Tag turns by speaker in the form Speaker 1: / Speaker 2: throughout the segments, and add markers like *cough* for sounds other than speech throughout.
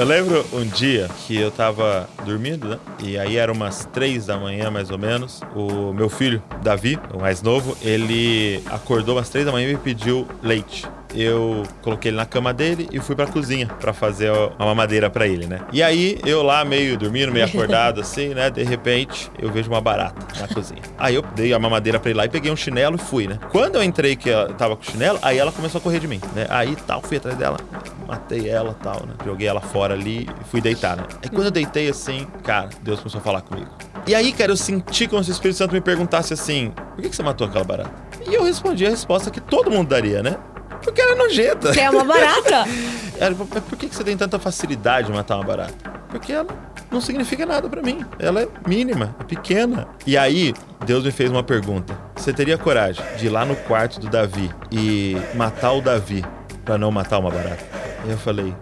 Speaker 1: Eu lembro um dia que eu tava dormindo, né? E aí era umas três da manhã, mais ou menos. O meu filho, Davi, o mais novo, ele acordou umas três da manhã e me pediu leite eu coloquei ele na cama dele e fui pra cozinha para fazer uma mamadeira para ele, né? E aí eu lá meio dormindo, meio acordado *laughs* assim, né? De repente eu vejo uma barata na cozinha. Aí eu dei a mamadeira para ele lá e peguei um chinelo e fui, né? Quando eu entrei que ela tava com o chinelo, aí ela começou a correr de mim, né? Aí tal, fui atrás dela, matei ela, tal, né? Joguei ela fora ali e fui deitar, né? Aí quando eu deitei assim, cara, Deus começou a falar comigo. E aí, cara, eu senti como se o Espírito Santo me perguntasse assim: por que, que você matou aquela barata? E eu respondi a resposta que todo mundo daria, né? Porque ela é nojenta.
Speaker 2: Que é uma barata. *laughs*
Speaker 1: ela, por que você tem tanta facilidade de matar uma barata? Porque ela não significa nada para mim. Ela é mínima, é pequena. E aí, Deus me fez uma pergunta. Você teria coragem de ir lá no quarto do Davi e matar o Davi para não matar uma barata? E eu falei,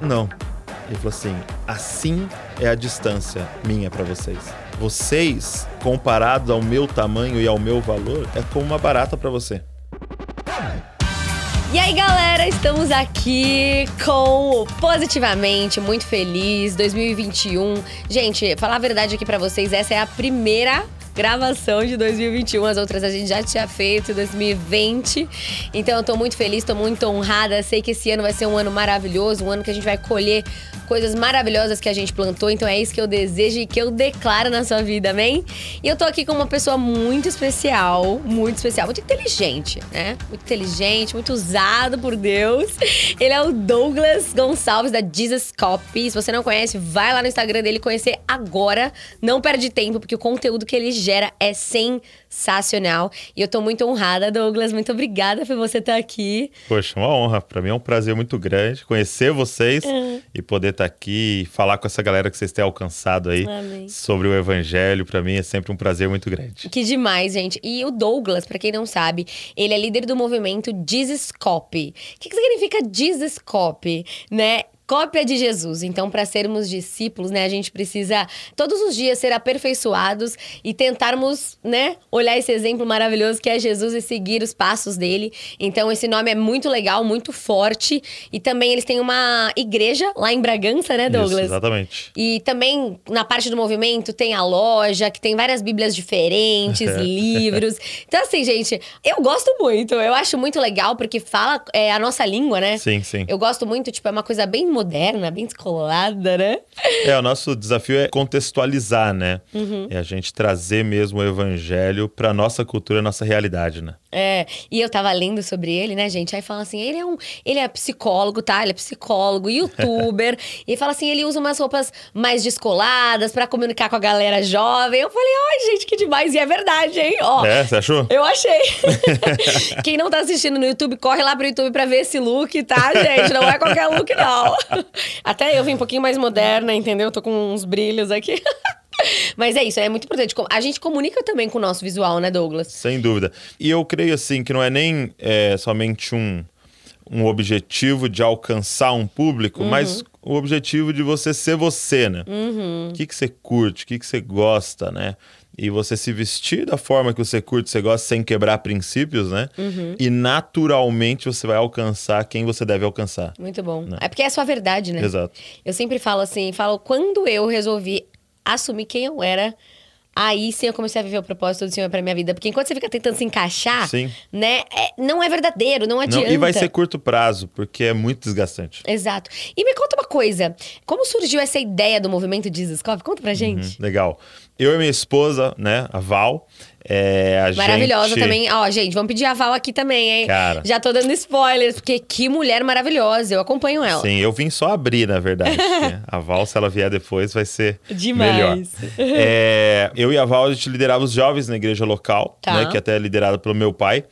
Speaker 1: não. Ele falou assim: assim é a distância minha para vocês. Vocês, comparados ao meu tamanho e ao meu valor, é como uma barata para você.
Speaker 2: E aí, galera, estamos aqui com o Positivamente, muito feliz, 2021. Gente, falar a verdade aqui para vocês, essa é a primeira gravação de 2021. As outras a gente já tinha feito em 2020. Então eu tô muito feliz, tô muito honrada. Sei que esse ano vai ser um ano maravilhoso, um ano que a gente vai colher coisas maravilhosas que a gente plantou. Então é isso que eu desejo e que eu declaro na sua vida, amém? E eu tô aqui com uma pessoa muito especial, muito especial, muito inteligente, né? Muito inteligente, muito usado por Deus. Ele é o Douglas Gonçalves da Jesus Copy. Se você não conhece, vai lá no Instagram dele conhecer agora. Não perde tempo, porque o conteúdo que ele gera é sensacional. E eu tô muito honrada, Douglas. Muito obrigada por você estar aqui.
Speaker 1: Poxa, uma honra. Para mim é um prazer muito grande conhecer vocês uhum. e poder estar aqui e falar com essa galera que vocês têm alcançado aí Amém. sobre o evangelho. Para mim é sempre um prazer muito grande.
Speaker 2: Que demais, gente. E o Douglas, para quem não sabe, ele é líder do movimento Copy. O que, que significa Copy, né? Cópia de Jesus. Então, para sermos discípulos, né, a gente precisa todos os dias ser aperfeiçoados e tentarmos, né, olhar esse exemplo maravilhoso que é Jesus e seguir os passos dele. Então, esse nome é muito legal, muito forte. E também eles têm uma igreja lá em Bragança, né, Douglas? Isso,
Speaker 1: exatamente.
Speaker 2: E também na parte do movimento tem a loja, que tem várias bíblias diferentes, *laughs* livros. Então, assim, gente, eu gosto muito. Eu acho muito legal porque fala é, a nossa língua, né?
Speaker 1: Sim, sim.
Speaker 2: Eu gosto muito, tipo, é uma coisa bem moderna, bem descolada, né?
Speaker 1: É, o nosso desafio é contextualizar, né? Uhum. É a gente trazer mesmo o evangelho para nossa cultura, nossa realidade, né?
Speaker 2: É, e eu tava lendo sobre ele, né, gente? Aí fala assim, ele é um, ele é psicólogo, tá? Ele é psicólogo, youtuber. *laughs* e fala assim, ele usa umas roupas mais descoladas para comunicar com a galera jovem. Eu falei, ai, gente, que demais. E é verdade, hein? Ó,
Speaker 1: é, você achou?
Speaker 2: Eu achei. *laughs* Quem não tá assistindo no YouTube, corre lá pro YouTube pra ver esse look, tá, gente? Não é qualquer look, não. *laughs* Até eu vim um pouquinho mais moderna, entendeu? Tô com uns brilhos aqui. *laughs* Mas é isso, é muito importante. A gente comunica também com o nosso visual, né, Douglas?
Speaker 1: Sem dúvida. E eu creio, assim, que não é nem é, somente um, um objetivo de alcançar um público, uhum. mas o objetivo de você ser você, né? Uhum. O que, que você curte, o que, que você gosta, né? E você se vestir da forma que você curte, você gosta, sem quebrar princípios, né? Uhum. E naturalmente você vai alcançar quem você deve alcançar.
Speaker 2: Muito bom. Né? É porque é a sua verdade, né?
Speaker 1: Exato.
Speaker 2: Eu sempre falo assim, falo, quando eu resolvi assumir quem eu era. Aí sim eu comecei a viver o propósito do Senhor pra minha vida. Porque enquanto você fica tentando se encaixar, sim. né? É, não é verdadeiro, não adianta. Não,
Speaker 1: e vai ser curto prazo, porque é muito desgastante.
Speaker 2: Exato. E me conta uma coisa: como surgiu essa ideia do movimento Jesus Cop? Conta pra gente. Uhum,
Speaker 1: legal. Eu e minha esposa, né, a Val, é, a
Speaker 2: Maravilhosa
Speaker 1: gente...
Speaker 2: também. Ó, gente, vamos pedir a Val aqui também, hein?
Speaker 1: Cara.
Speaker 2: Já tô dando spoilers, porque que mulher maravilhosa. Eu acompanho ela.
Speaker 1: Sim, eu vim só abrir, na verdade. *laughs* a Val, se ela vier depois, vai ser Demais. melhor. *laughs* é, eu e a Val, a gente liderava os jovens na igreja local, tá. né? Que até é liderada pelo meu pai.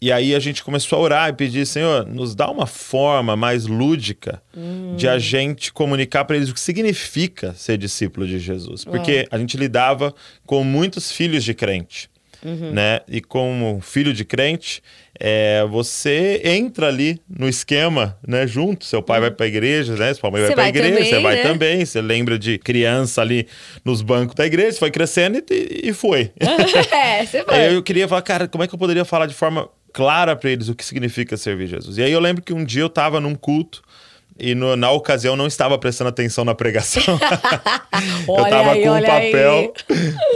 Speaker 1: E aí a gente começou a orar e pedir, Senhor, nos dá uma forma mais lúdica hum. de a gente comunicar para eles o que significa ser discípulo de Jesus. Porque a gente lidava com muitos filhos de crente uhum. né? E como filho de crente, é, você entra ali no esquema, né? Junto. Seu pai uhum. vai para a igreja, né? Sua mãe vai para a igreja, também, você vai né? também. Você lembra de criança ali nos bancos da igreja, você foi crescendo e, e foi. *laughs*
Speaker 2: é, você foi.
Speaker 1: eu queria falar, cara, como é que eu poderia falar de forma clara para eles o que significa servir Jesus? E aí eu lembro que um dia eu estava num culto e no- na ocasião não estava prestando atenção na pregação. *laughs* eu
Speaker 2: Olha
Speaker 1: tava
Speaker 2: aí,
Speaker 1: com um papel,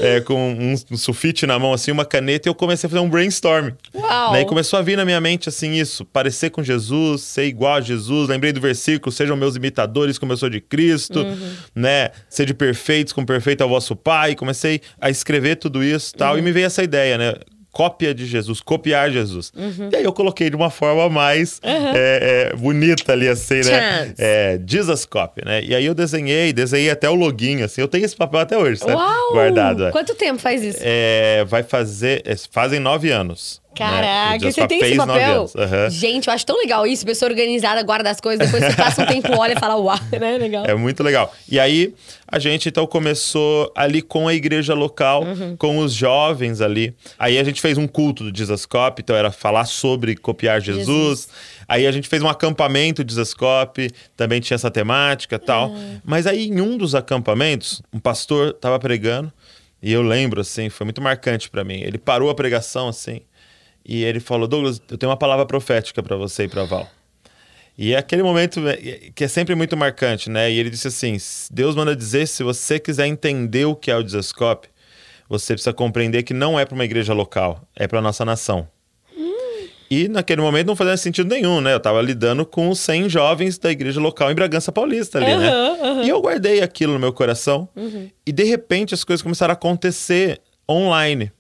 Speaker 1: é, com um, um sulfite na mão, assim, uma caneta, e eu comecei a fazer um brainstorm.
Speaker 2: Uau.
Speaker 1: Daí começou a vir na minha mente, assim, isso. Parecer com Jesus, ser igual a Jesus. Lembrei do versículo, sejam meus imitadores como eu sou de Cristo,
Speaker 2: Uhum.
Speaker 1: né? Sede perfeitos como perfeito é o vosso Pai. Comecei a escrever tudo isso e tal,
Speaker 2: Uhum.
Speaker 1: e me veio essa ideia, né? Cópia de Jesus, copiar Jesus.
Speaker 2: Uhum.
Speaker 1: E aí eu coloquei de uma forma mais é, é, bonita ali, assim, né? É, Jesus Copy, né? E aí eu desenhei, desenhei até o loginho, assim. Eu tenho esse papel até hoje?
Speaker 2: Uau!
Speaker 1: Guardado. é.
Speaker 2: Quanto tempo faz isso?
Speaker 1: É, vai fazer. é, Fazem nove anos. Né?
Speaker 2: Caraca,
Speaker 1: Jesus
Speaker 2: você tem esse papel?
Speaker 1: Aham.
Speaker 2: Gente, eu acho tão legal isso. Pessoa organizada, guarda as coisas, depois você passa um tempo, olha e fala, uau, *laughs* né? Legal.
Speaker 1: É muito legal. E aí, a gente então começou ali com a igreja local,
Speaker 2: Uhum.
Speaker 1: com os jovens ali. Aí a gente fez um culto do Jesus Cop, então era falar sobre copiar Jesus.
Speaker 2: Jesus.
Speaker 1: Aí a gente fez um acampamento de Cop, também tinha essa temática e tal.
Speaker 2: Ah.
Speaker 1: Mas aí, em um dos acampamentos, um pastor tava pregando, e eu lembro, assim, foi muito marcante para mim. Ele parou a pregação, assim, e ele falou: Douglas, eu tenho uma palavra profética para você e para Val. E é aquele momento é, que é sempre muito marcante, né? E ele disse assim: Deus manda dizer, se você quiser entender o que é o Dizascope, você precisa compreender que não é para uma igreja local, é para nossa nação. E naquele momento não fazia sentido nenhum, né? Eu tava lidando com os 100 jovens da igreja local em Bragança Paulista ali, né?
Speaker 2: Aham,
Speaker 1: E eu guardei aquilo no meu coração. E de repente as coisas começaram a acontecer online.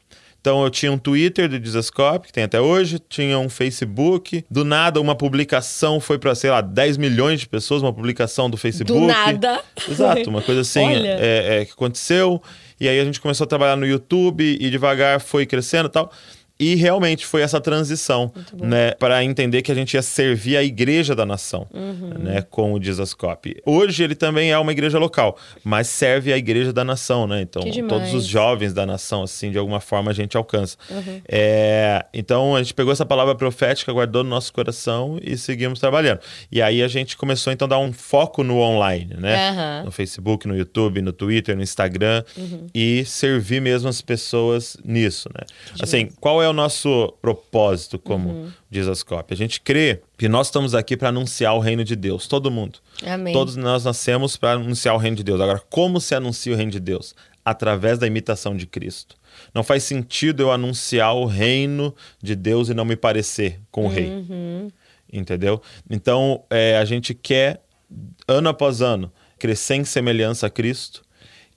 Speaker 1: Então eu tinha um Twitter do Dizascope, que tem até hoje, tinha um Facebook. Do nada, uma publicação foi para, sei lá, 10 milhões de pessoas, uma publicação do Facebook.
Speaker 2: Do nada.
Speaker 1: Exato, uma coisa assim é, é, que aconteceu. E aí a gente começou a trabalhar no YouTube e devagar foi crescendo e tal. E realmente foi essa transição, né, para entender que a gente ia servir a igreja da nação,
Speaker 2: Uhum.
Speaker 1: né, com o Dizascope. Hoje ele também é uma igreja local, mas serve a igreja da nação, né? Então todos os jovens da nação, assim, de alguma forma a gente alcança.
Speaker 2: Uhum.
Speaker 1: É, então a gente pegou essa palavra profética, guardou no nosso coração e seguimos trabalhando. E aí a gente começou então a dar um foco no online, né?
Speaker 2: Aham.
Speaker 1: No Facebook, no YouTube, no Twitter, no Instagram e servir mesmo as pessoas nisso, né? Assim, qual é o nosso propósito como Dizascope? A gente crê que nós estamos aqui para anunciar o reino de Deus, todo mundo.
Speaker 2: Amém.
Speaker 1: Todos nós nascemos para anunciar o reino de Deus. Agora, como se anuncia o reino de Deus? Através da imitação de Cristo. Não faz sentido eu anunciar o reino de Deus e não me parecer com o rei. Entendeu? Então, é, a gente quer, ano após ano, crescer em semelhança a Cristo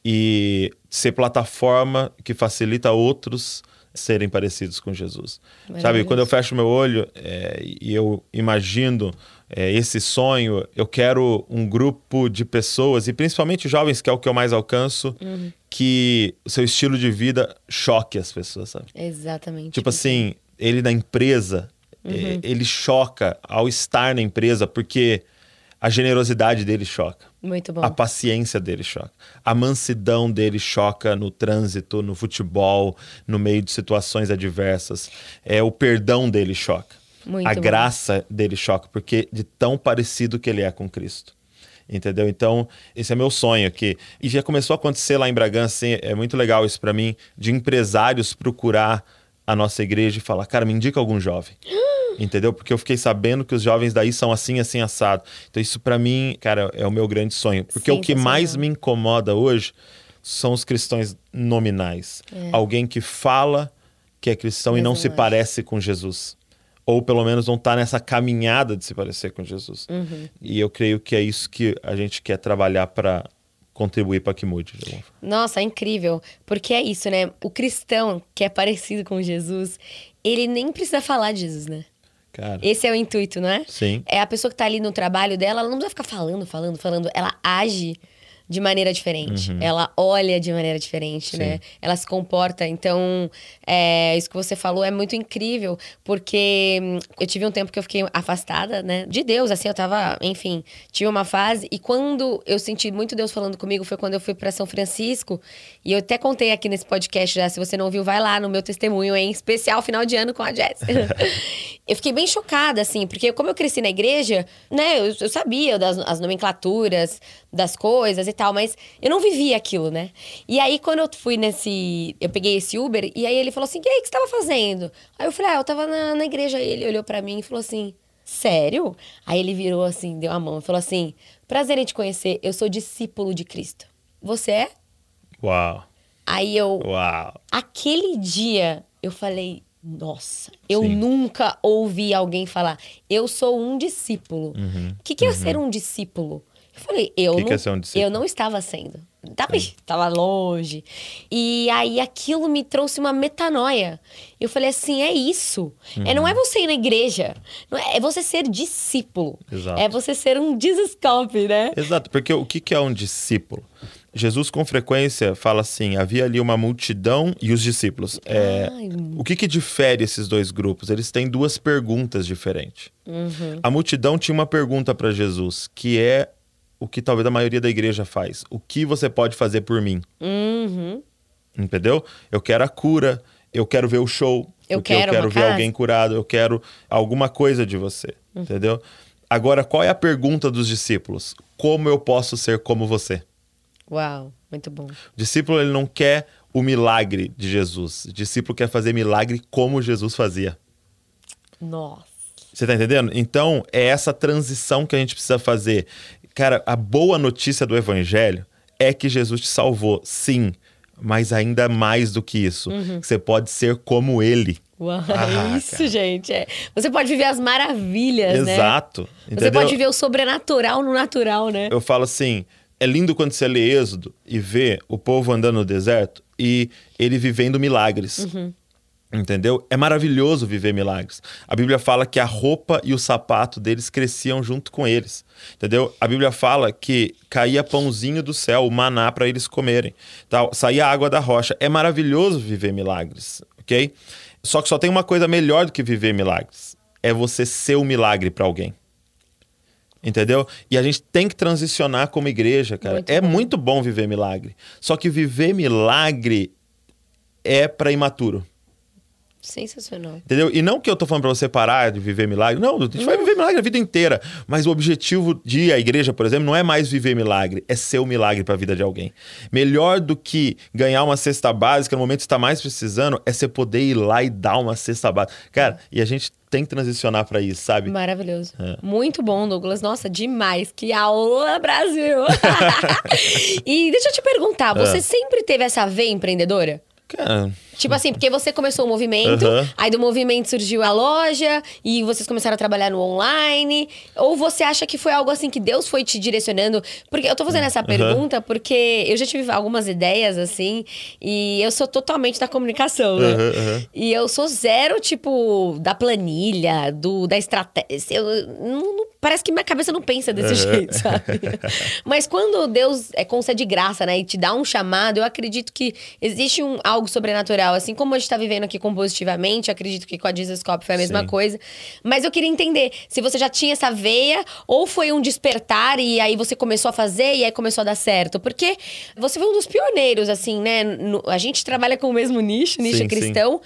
Speaker 1: e ser plataforma que facilita outros serem parecidos com Jesus. Sabe,
Speaker 2: Maravilhoso.
Speaker 1: quando eu fecho meu olho é, e eu imagino é, esse sonho, eu quero um grupo de pessoas, e principalmente jovens, que é o que eu mais alcanço, que o seu estilo de vida choque as pessoas, sabe?
Speaker 2: Exatamente.
Speaker 1: Tipo assim, ele na empresa, eh, ele choca ao estar na empresa, porque a generosidade dele choca.
Speaker 2: Muito bom.
Speaker 1: A paciência dele choca. A mansidão dele choca no trânsito, no futebol, no meio de situações adversas. É, o perdão dele choca.
Speaker 2: Muito
Speaker 1: a
Speaker 2: bom.
Speaker 1: graça dele choca, porque de tão parecido que ele é com Cristo. Entendeu? Então, esse é meu sonho aqui. E já começou a acontecer lá em Bragança, assim, é muito legal isso pra mim, de empresários procurar a nossa igreja e falar, cara, me indica algum jovem. *gasps* Entendeu? Porque eu fiquei sabendo que os jovens daí são assim, assim, assado. Então, isso pra mim, cara, é o meu grande sonho. Porque o que mais me incomoda hoje são os cristãos nominais. Alguém que fala que é cristão
Speaker 2: Mas
Speaker 1: e não
Speaker 2: não
Speaker 1: se
Speaker 2: é.
Speaker 1: parece com Jesus. Ou pelo menos não tá nessa caminhada de se parecer com Jesus.
Speaker 2: Uhum.
Speaker 1: E eu creio que é isso que a gente quer trabalhar para contribuir para que mude.
Speaker 2: Nossa, é incrível. Porque é isso, né? O cristão que é parecido com Jesus, ele nem precisa falar de Jesus, né?
Speaker 1: Cara,
Speaker 2: Esse é o intuito, não é?
Speaker 1: Sim.
Speaker 2: É a pessoa que tá ali no trabalho dela, ela não precisa ficar falando, falando, falando. Ela age de maneira diferente. Ela olha de maneira diferente,
Speaker 1: Uhum. Sim.
Speaker 2: né? Ela se comporta. Então, é, isso que você falou é muito incrível, porque hum, eu tive um tempo que eu fiquei afastada, né? De Deus, assim, eu tava, enfim, tive uma fase. E quando eu senti muito Deus falando comigo foi quando eu fui para São Francisco. E eu até contei aqui nesse podcast já. Se você não ouviu, vai lá no meu testemunho, em especial final de ano com a Jess. *laughs* eu fiquei bem chocada, assim, porque como eu cresci na igreja, né, eu, eu sabia das as nomenclaturas das coisas e tal, mas eu não vivia aquilo, né? E aí, quando eu fui nesse. Eu peguei esse Uber, e aí ele falou assim: e aí, o que você tava fazendo? Aí eu falei: ah, eu tava na, na igreja. Ele olhou pra mim e falou assim: sério? Aí ele virou assim, deu a mão e falou assim: prazer em te conhecer, eu sou discípulo de Cristo. Você é?
Speaker 1: Uau.
Speaker 2: Aí eu,
Speaker 1: Uau.
Speaker 2: aquele dia, eu falei, nossa, eu
Speaker 1: Sim.
Speaker 2: nunca ouvi alguém falar, eu sou um discípulo. O que, que é ser um discípulo? Eu falei, eu
Speaker 1: Uhum. Que
Speaker 2: não,
Speaker 1: que é
Speaker 2: eu não estava sendo. Tava, tava longe. E aí aquilo me trouxe uma metanoia. Eu falei assim, é isso. É, não é
Speaker 1: Uhum.
Speaker 2: você ir na igreja. Não é, é você ser discípulo.
Speaker 1: Exato.
Speaker 2: É você ser um Jesus copy, né?
Speaker 1: Exato, porque o que que é um discípulo? Jesus com frequência fala assim: havia ali uma multidão e os discípulos. É, o que que difere esses dois grupos? Eles têm duas perguntas diferentes.
Speaker 2: Uhum.
Speaker 1: A multidão tinha uma pergunta para Jesus, que é o que talvez a maioria da igreja faz: o que você pode fazer por mim?
Speaker 2: Uhum.
Speaker 1: Entendeu? Eu quero a cura, eu quero ver o show,
Speaker 2: Eu quero
Speaker 1: eu quero ver
Speaker 2: casa.
Speaker 1: alguém curado, eu quero alguma coisa de você, entendeu? Agora, qual é a pergunta dos discípulos? Como eu posso ser como você?
Speaker 2: Uau, muito bom.
Speaker 1: O discípulo ele não quer o milagre de Jesus. O discípulo quer fazer milagre como Jesus fazia.
Speaker 2: Nossa.
Speaker 1: Você tá entendendo? Então, é essa transição que a gente precisa fazer. Cara, a boa notícia do evangelho é que Jesus te salvou, sim, mas ainda mais do que isso. Você pode ser como ele.
Speaker 2: Uau,
Speaker 1: Ah,
Speaker 2: isso,
Speaker 1: cara.
Speaker 2: gente. é. Você pode viver as maravilhas, né?
Speaker 1: Exato.
Speaker 2: Você pode viver o sobrenatural no natural, né?
Speaker 1: Eu falo assim, é lindo quando você lê Êxodo e vê o povo andando no deserto e ele vivendo milagres. Entendeu? É maravilhoso viver milagres. A Bíblia fala que a roupa e o sapato deles cresciam junto com eles. Entendeu? A Bíblia fala que caía pãozinho do céu, o maná para eles comerem. Tal, saía água da rocha. É maravilhoso viver milagres, ok? Só que só tem uma coisa melhor do que viver milagres: é você ser o milagre para alguém. Entendeu? E a gente tem que transicionar como igreja, cara.
Speaker 2: Muito
Speaker 1: é
Speaker 2: bom.
Speaker 1: muito bom viver milagre. Só que viver milagre é para imaturo.
Speaker 2: Sensacional.
Speaker 1: Entendeu? E não que eu tô falando pra você parar de viver milagre. Não, a gente vai viver milagre a vida inteira. Mas o objetivo de à igreja, por exemplo, não é mais viver milagre, é ser o milagre pra vida de alguém. Melhor do que ganhar uma cesta básica no momento que você tá mais precisando, é você poder ir lá e dar uma cesta básica. Cara, e a gente tem que transicionar pra isso, sabe?
Speaker 2: Maravilhoso.
Speaker 1: É.
Speaker 2: Muito bom, Douglas. Nossa, demais. Que aula, Brasil! *laughs* e deixa eu te perguntar, você
Speaker 1: Ah.
Speaker 2: sempre teve essa veia empreendedora?
Speaker 1: Cara,
Speaker 2: Tipo assim, porque você começou o movimento,
Speaker 1: Aham.
Speaker 2: aí do movimento surgiu a loja e vocês começaram a trabalhar no online. Ou você acha que foi algo assim que Deus foi te direcionando? Porque eu tô fazendo essa pergunta porque eu já tive algumas ideias assim e eu sou totalmente da comunicação, né?
Speaker 1: Aham.
Speaker 2: E eu sou zero, tipo, da planilha, do, da estratégia. Eu, não- não- parece que minha cabeça não pensa desse jeito, sabe? *laughs* Mas quando Deus é, concede graça, né? E te dá um chamado, eu acredito que existe um, algo sobrenatural. Assim como a gente tá vivendo aqui com Positivamente, acredito que com a Jesus Cop foi a mesma
Speaker 1: Sim.
Speaker 2: coisa. Mas eu queria entender se você já tinha essa veia ou foi um despertar e aí você começou a fazer e aí começou a dar certo. Porque você foi um dos pioneiros, assim, né? No- a gente trabalha com o mesmo nicho, nicho
Speaker 1: Sim, sim.
Speaker 2: cristão.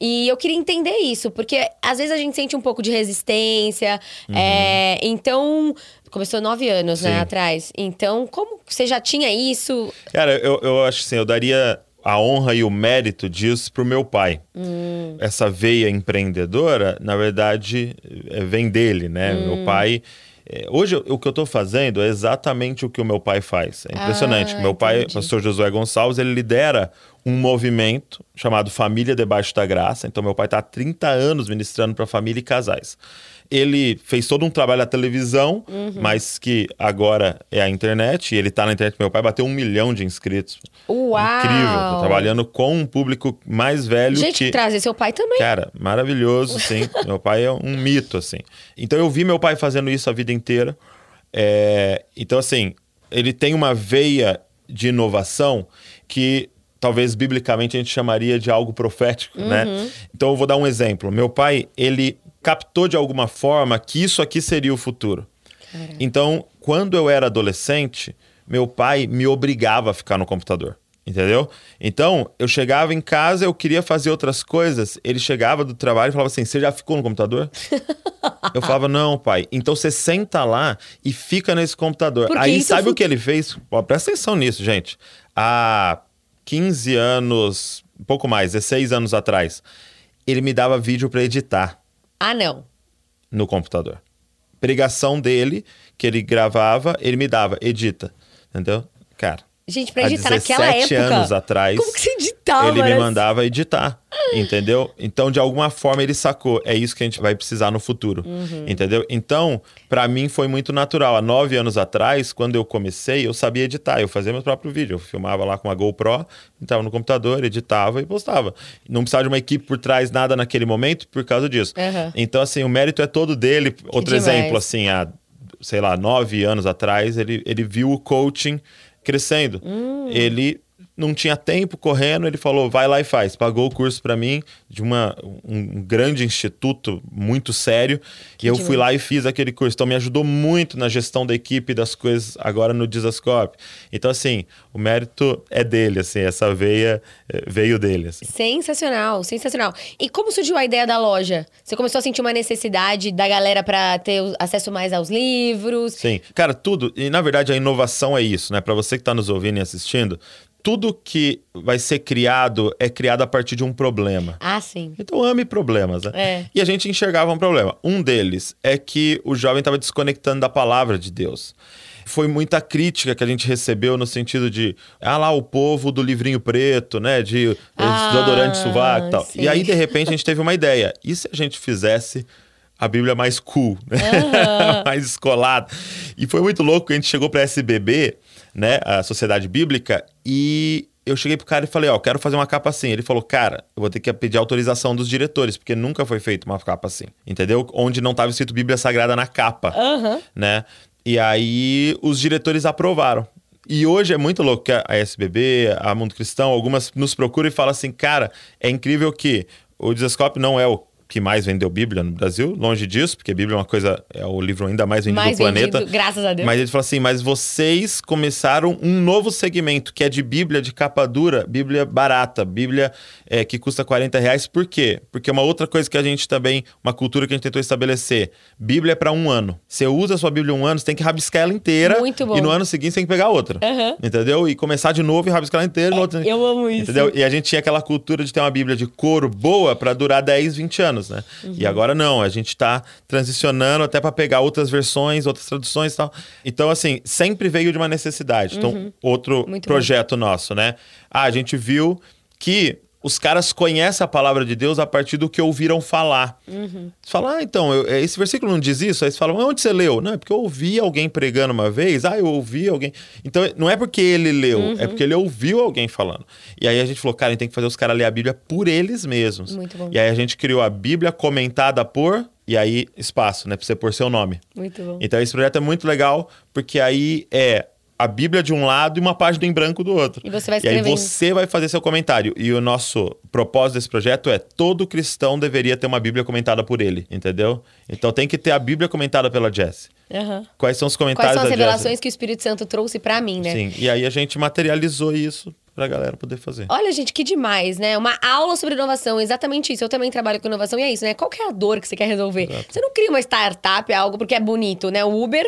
Speaker 2: E eu queria entender isso, porque às vezes a gente sente um pouco de resistência. é, então, começou nove anos né,
Speaker 1: Uhum. Sim.
Speaker 2: atrás. Então, como você já tinha isso?
Speaker 1: Cara, eu, eu acho assim, eu daria a honra e o mérito disso pro meu pai.
Speaker 2: Hum.
Speaker 1: Essa veia empreendedora, na verdade, é, vem dele, né?
Speaker 2: Hum.
Speaker 1: Meu pai. é, Hoje, o que eu tô fazendo é exatamente o que o meu pai faz. É impressionante.
Speaker 2: Ah,
Speaker 1: meu pai,
Speaker 2: entendi.
Speaker 1: pastor Josué Gonçalves, ele lidera um movimento chamado Família Debaixo da Graça. Então, meu pai está há 30 anos ministrando para família e casais. Ele fez todo um trabalho na televisão,
Speaker 2: Uhum.
Speaker 1: mas que agora é a internet. E ele tá na internet. Meu pai bateu um milhão de inscritos.
Speaker 2: Uau!
Speaker 1: Incrível. Tô trabalhando com um público mais velho
Speaker 2: Gente,
Speaker 1: que.
Speaker 2: trazer seu pai também.
Speaker 1: Cara, maravilhoso, sim. *laughs* meu pai é um mito, assim. Então eu vi meu pai fazendo isso a vida inteira. É, Então, assim, ele tem uma veia de inovação que talvez biblicamente a gente chamaria de algo profético, né? Então eu vou dar um exemplo. Meu pai, ele captou de alguma forma que isso aqui seria o futuro. Então, quando eu era adolescente, meu pai me obrigava a ficar no computador. Entendeu? Então, eu chegava em casa, eu queria fazer outras coisas. Ele chegava do trabalho e falava assim: Você já ficou no computador? eu *laughs* falava: Não, pai. Então você senta lá e fica nesse computador.
Speaker 2: Porque
Speaker 1: Aí
Speaker 2: é
Speaker 1: sabe o que ele fez? Pô, presta atenção nisso, gente. Há 15 anos, um pouco mais, 16 anos atrás, ele me dava vídeo para editar.
Speaker 2: Ah, não.
Speaker 1: no computador. Pregação dele, que ele gravava, ele me dava, edita. Entendeu? Cara.
Speaker 2: Gente, pra editar naquela época.
Speaker 1: anos atrás.
Speaker 2: Como que você editava?
Speaker 1: Ele me mandava editar. Entendeu? Então, de alguma forma, ele sacou. É isso que a gente vai precisar no futuro. Uhum. Entendeu? Então, para mim foi muito natural. Há nove anos atrás, quando eu comecei, eu sabia editar. Eu fazia meu próprio vídeo. Eu filmava lá com a GoPro, entrava no computador, editava e postava. Não precisava de uma equipe por trás, nada naquele momento, por causa disso. Uhum. Então, assim, o mérito é todo dele. Outro demais. exemplo, assim, há, sei lá, nove anos atrás, ele, ele viu o coaching crescendo. Hum. Ele não tinha tempo correndo, ele falou, vai lá e faz. Pagou o curso para mim de uma, um grande instituto muito sério. Que e eu fui lá e fiz aquele curso. Então me ajudou muito na gestão da equipe das coisas agora no Dizascope. Então, assim, o mérito é dele, assim, essa veia eh, veio dele. Assim.
Speaker 2: Sensacional, sensacional. E como surgiu a ideia da loja? Você começou a sentir uma necessidade da galera para ter acesso mais aos livros?
Speaker 1: Sim. Cara, tudo. E na verdade a inovação é isso, né? Para você que está nos ouvindo e assistindo, tudo que vai ser criado é criado a partir de um problema.
Speaker 2: Ah, sim.
Speaker 1: Então ame problemas, né?
Speaker 2: É.
Speaker 1: E a gente enxergava um problema. Um deles é que o jovem estava desconectando da palavra de Deus. Foi muita crítica que a gente recebeu no sentido de, ah lá, o povo do livrinho preto, né? De ah, desodorante sovaco e tal. Sim. E aí, de repente, a gente teve uma ideia. E se a gente fizesse a Bíblia mais cool, né? Uhum. *laughs* mais escolada? E foi muito louco que a gente chegou para SBB né, a Sociedade Bíblica, e eu cheguei pro cara e falei, ó, quero fazer uma capa assim. Ele falou, cara, eu vou ter que pedir autorização dos diretores, porque nunca foi feita uma capa assim, entendeu? Onde não estava escrito Bíblia Sagrada na capa,
Speaker 2: uhum.
Speaker 1: né? E aí os diretores aprovaram. E hoje é muito louco que a SBB, a Mundo Cristão, algumas nos procuram e falam assim, cara, é incrível que o Desescope não é o que mais vendeu Bíblia no Brasil, longe disso, porque a Bíblia é uma coisa, é o livro ainda mais vendido mais do planeta. Vendido,
Speaker 2: graças a Deus.
Speaker 1: Mas ele falou assim: mas vocês começaram um novo segmento, que é de Bíblia de capa dura, Bíblia barata, Bíblia é, que custa 40 reais. Por quê? Porque é uma outra coisa que a gente também, uma cultura que a gente tentou estabelecer: Bíblia é para um ano. Você usa a sua Bíblia um ano, você tem que rabiscar ela inteira.
Speaker 2: Muito bom.
Speaker 1: E no ano seguinte você tem que pegar outra.
Speaker 2: Uhum.
Speaker 1: Entendeu? E começar de novo e rabiscar ela inteira. É, outro...
Speaker 2: Eu amo isso.
Speaker 1: Entendeu? E a gente tinha aquela cultura de ter uma Bíblia de couro boa para durar 10, 20 anos, né? Uhum. E agora Agora não, a gente está transicionando até para pegar outras versões, outras traduções e tal. Então, assim, sempre veio de uma necessidade. Então, uhum. outro Muito projeto bom. nosso, né? Ah, a gente viu que os caras conhecem a palavra de Deus a partir do que ouviram falar.
Speaker 2: Uhum.
Speaker 1: Você fala, ah, então, eu, é, esse versículo não diz isso? Aí você fala, onde você leu? Não, é porque eu ouvi alguém pregando uma vez. Ah, eu ouvi alguém. Então, não é porque ele leu, uhum. é porque ele ouviu alguém falando. E aí a gente falou, cara, a gente tem que fazer os caras ler a Bíblia por eles mesmos.
Speaker 2: Muito bom.
Speaker 1: E aí a gente criou a Bíblia comentada por e aí espaço, né, para você pôr seu nome.
Speaker 2: Muito bom.
Speaker 1: Então esse projeto é muito legal porque aí é a Bíblia de um lado e uma página em branco do outro.
Speaker 2: E você vai escrevendo.
Speaker 1: E aí você vai fazer seu comentário. E o nosso propósito desse projeto é todo cristão deveria ter uma Bíblia comentada por ele, entendeu? Então tem que ter a Bíblia comentada pela Jess.
Speaker 2: Uhum.
Speaker 1: Quais são os comentários
Speaker 2: Quais são as revelações
Speaker 1: Jessie?
Speaker 2: que o Espírito Santo trouxe para mim, né?
Speaker 1: Sim, e aí a gente materializou isso pra galera poder fazer.
Speaker 2: Olha, gente, que demais, né? Uma aula sobre inovação, exatamente isso. Eu também trabalho com inovação e é isso, né? Qual é a dor que você quer resolver? Exato. Você não cria uma startup, algo porque é bonito, né? O Uber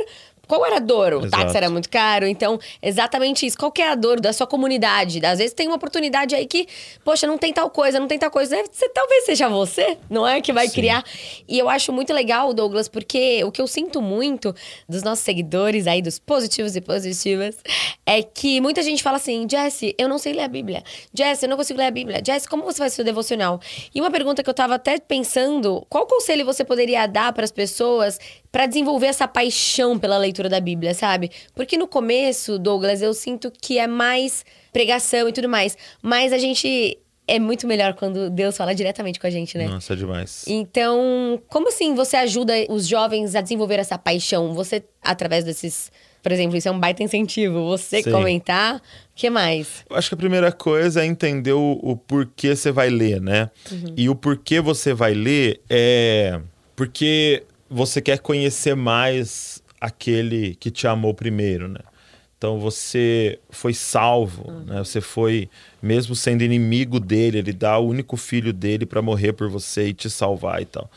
Speaker 2: qual era a dor? O Exato. táxi era muito caro. Então, exatamente isso. Qual que é a dor da sua comunidade? Às vezes tem uma oportunidade aí que, poxa, não tem tal coisa, não tem tal coisa. Você, talvez seja você, não é? Que vai Sim. criar. E eu acho muito legal, Douglas, porque o que eu sinto muito dos nossos seguidores aí, dos positivos e positivas, é que muita gente fala assim: Jesse, eu não sei ler a Bíblia. Jesse, eu não consigo ler a Bíblia. Jesse, como você faz seu devocional? E uma pergunta que eu tava até pensando: qual conselho você poderia dar para as pessoas para desenvolver essa paixão pela leitura da Bíblia, sabe? Porque no começo, Douglas, eu sinto que é mais pregação e tudo mais, mas a gente é muito melhor quando Deus fala diretamente com a gente, né?
Speaker 1: Nossa, é demais.
Speaker 2: Então, como assim você ajuda os jovens a desenvolver essa paixão? Você, através desses. Por exemplo, isso é um baita incentivo. Você Sim. comentar. O que mais?
Speaker 1: Eu acho que a primeira coisa é entender o, o porquê você vai ler, né? Uhum. E o porquê você vai ler é. Porque você quer conhecer mais aquele que te amou primeiro, né? Então você foi salvo, uhum. né? Você foi, mesmo sendo inimigo dele, ele dá o único filho dele para morrer por você e te salvar e tal.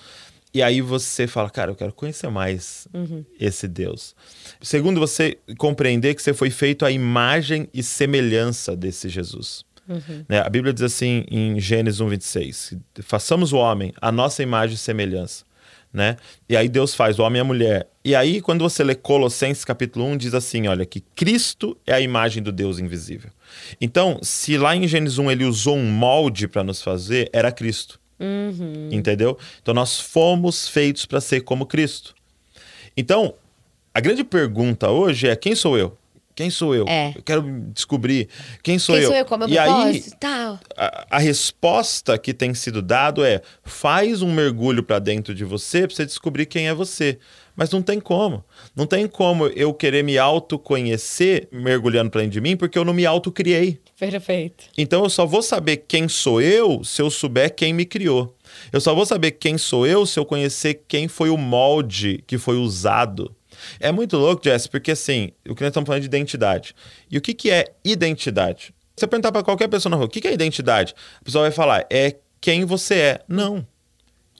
Speaker 1: E aí você fala, cara, eu quero conhecer mais uhum. esse Deus. Segundo, você compreender que você foi feito à imagem e semelhança desse Jesus. Uhum. Né? A Bíblia diz assim em Gênesis 1, 26: façamos o homem a nossa imagem e semelhança né? E aí Deus faz o homem e a mulher. E aí, quando você lê Colossenses capítulo 1, diz assim: olha, que Cristo é a imagem do Deus invisível. Então, se lá em Gênesis 1 ele usou um molde para nos fazer, era Cristo.
Speaker 2: Uhum.
Speaker 1: Entendeu? Então nós fomos feitos para ser como Cristo. Então, a grande pergunta hoje é: quem sou eu? Quem sou eu?
Speaker 2: É.
Speaker 1: Eu quero descobrir quem sou
Speaker 2: Quem
Speaker 1: eu.
Speaker 2: sou eu? Qual é o meu
Speaker 1: e aí?
Speaker 2: Tal.
Speaker 1: a, a resposta que tem sido dado é: faz um mergulho para dentro de você para você descobrir quem é você. Mas não tem como. Não tem como eu querer me autoconhecer mergulhando para dentro de mim porque eu não me autocriei.
Speaker 2: Perfeito.
Speaker 1: Então eu só vou saber quem sou eu se eu souber quem me criou. Eu só vou saber quem sou eu se eu conhecer quem foi o molde que foi usado. É muito louco, Jess, porque assim, o que nós estamos falando de identidade. E o que, que é identidade? Se você perguntar para qualquer pessoa na rua, o que, que é identidade? A pessoa vai falar, é quem você é. Não.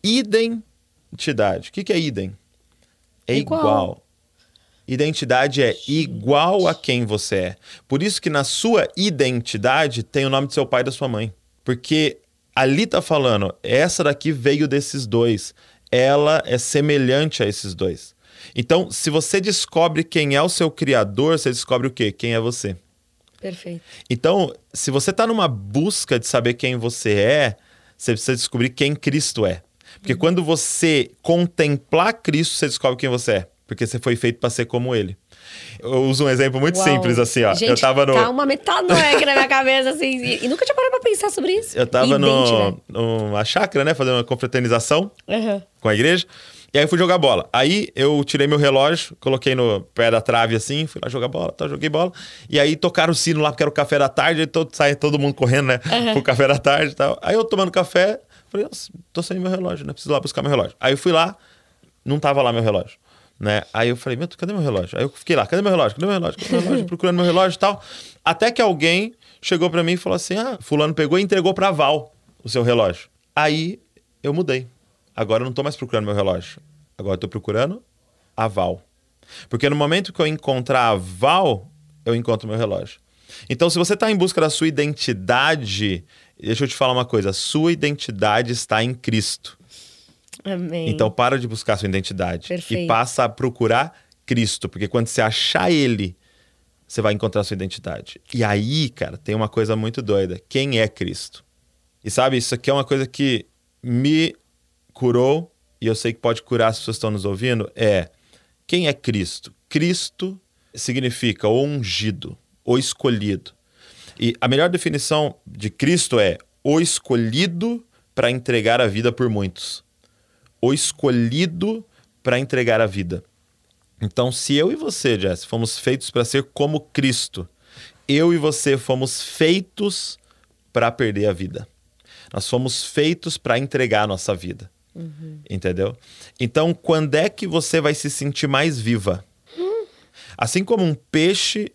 Speaker 1: Identidade. O que, que é idem? É
Speaker 2: Igual.
Speaker 1: igual. Identidade é igual a quem você é. Por isso que na sua identidade tem o nome do seu pai e da sua mãe. Porque ali tá falando, essa daqui veio desses dois. Ela é semelhante a esses dois. Então, se você descobre quem é o seu criador, você descobre o quê? Quem é você.
Speaker 2: Perfeito.
Speaker 1: Então, se você está numa busca de saber quem você é, você precisa descobrir quem Cristo é. Porque quando você contemplar Cristo, você descobre quem você é. Porque você foi feito para ser como ele. Eu uso um exemplo muito
Speaker 2: Uau.
Speaker 1: simples assim, ó.
Speaker 2: Gente,
Speaker 1: eu tava no.
Speaker 2: Tá uma metanoia na minha cabeça, assim. E, e nunca tinha parado pra pensar sobre isso.
Speaker 1: Eu tava no, numa chácara, né? Fazendo uma confraternização
Speaker 2: Aham.
Speaker 1: com a igreja. E aí eu fui jogar bola. Aí eu tirei meu relógio, coloquei no pé da trave assim, fui lá jogar bola, tá, joguei bola. E aí tocaram o sino lá, porque era o café da tarde, aí todo, sai todo mundo correndo, né? Pro café da tarde e tal. Aí eu tomando café, falei, nossa, tô sem meu relógio, né? Preciso lá buscar meu relógio. Aí eu fui lá, não tava lá meu relógio. Né? Aí eu falei, meu, cadê meu relógio? Aí eu fiquei lá, cadê meu relógio? Cadê meu relógio? Cadê meu relógio? Procurando meu relógio e tal. Até que alguém chegou pra mim e falou assim: ah, fulano pegou e entregou pra Val o seu relógio. Aí eu mudei. Agora eu não tô mais procurando meu relógio. Agora eu tô procurando a Val. Porque no momento que eu encontrar a Val, eu encontro meu relógio. Então, se você está em busca da sua identidade, deixa eu te falar uma coisa: a sua identidade está em Cristo.
Speaker 2: Amém.
Speaker 1: Então, para de buscar sua identidade
Speaker 2: Perfeito.
Speaker 1: e passa a procurar Cristo, porque quando você achar Ele, você vai encontrar sua identidade. E aí, cara, tem uma coisa muito doida: quem é Cristo? E sabe, isso aqui é uma coisa que me curou e eu sei que pode curar pessoas que estão nos ouvindo. É quem é Cristo? Cristo significa o ungido, o escolhido. E a melhor definição de Cristo é o escolhido para entregar a vida por muitos. O escolhido para entregar a vida. Então, se eu e você, Jess, fomos feitos para ser como Cristo, eu e você fomos feitos para perder a vida. Nós fomos feitos para entregar a nossa vida. Entendeu? Então, quando é que você vai se sentir mais viva? Assim como um peixe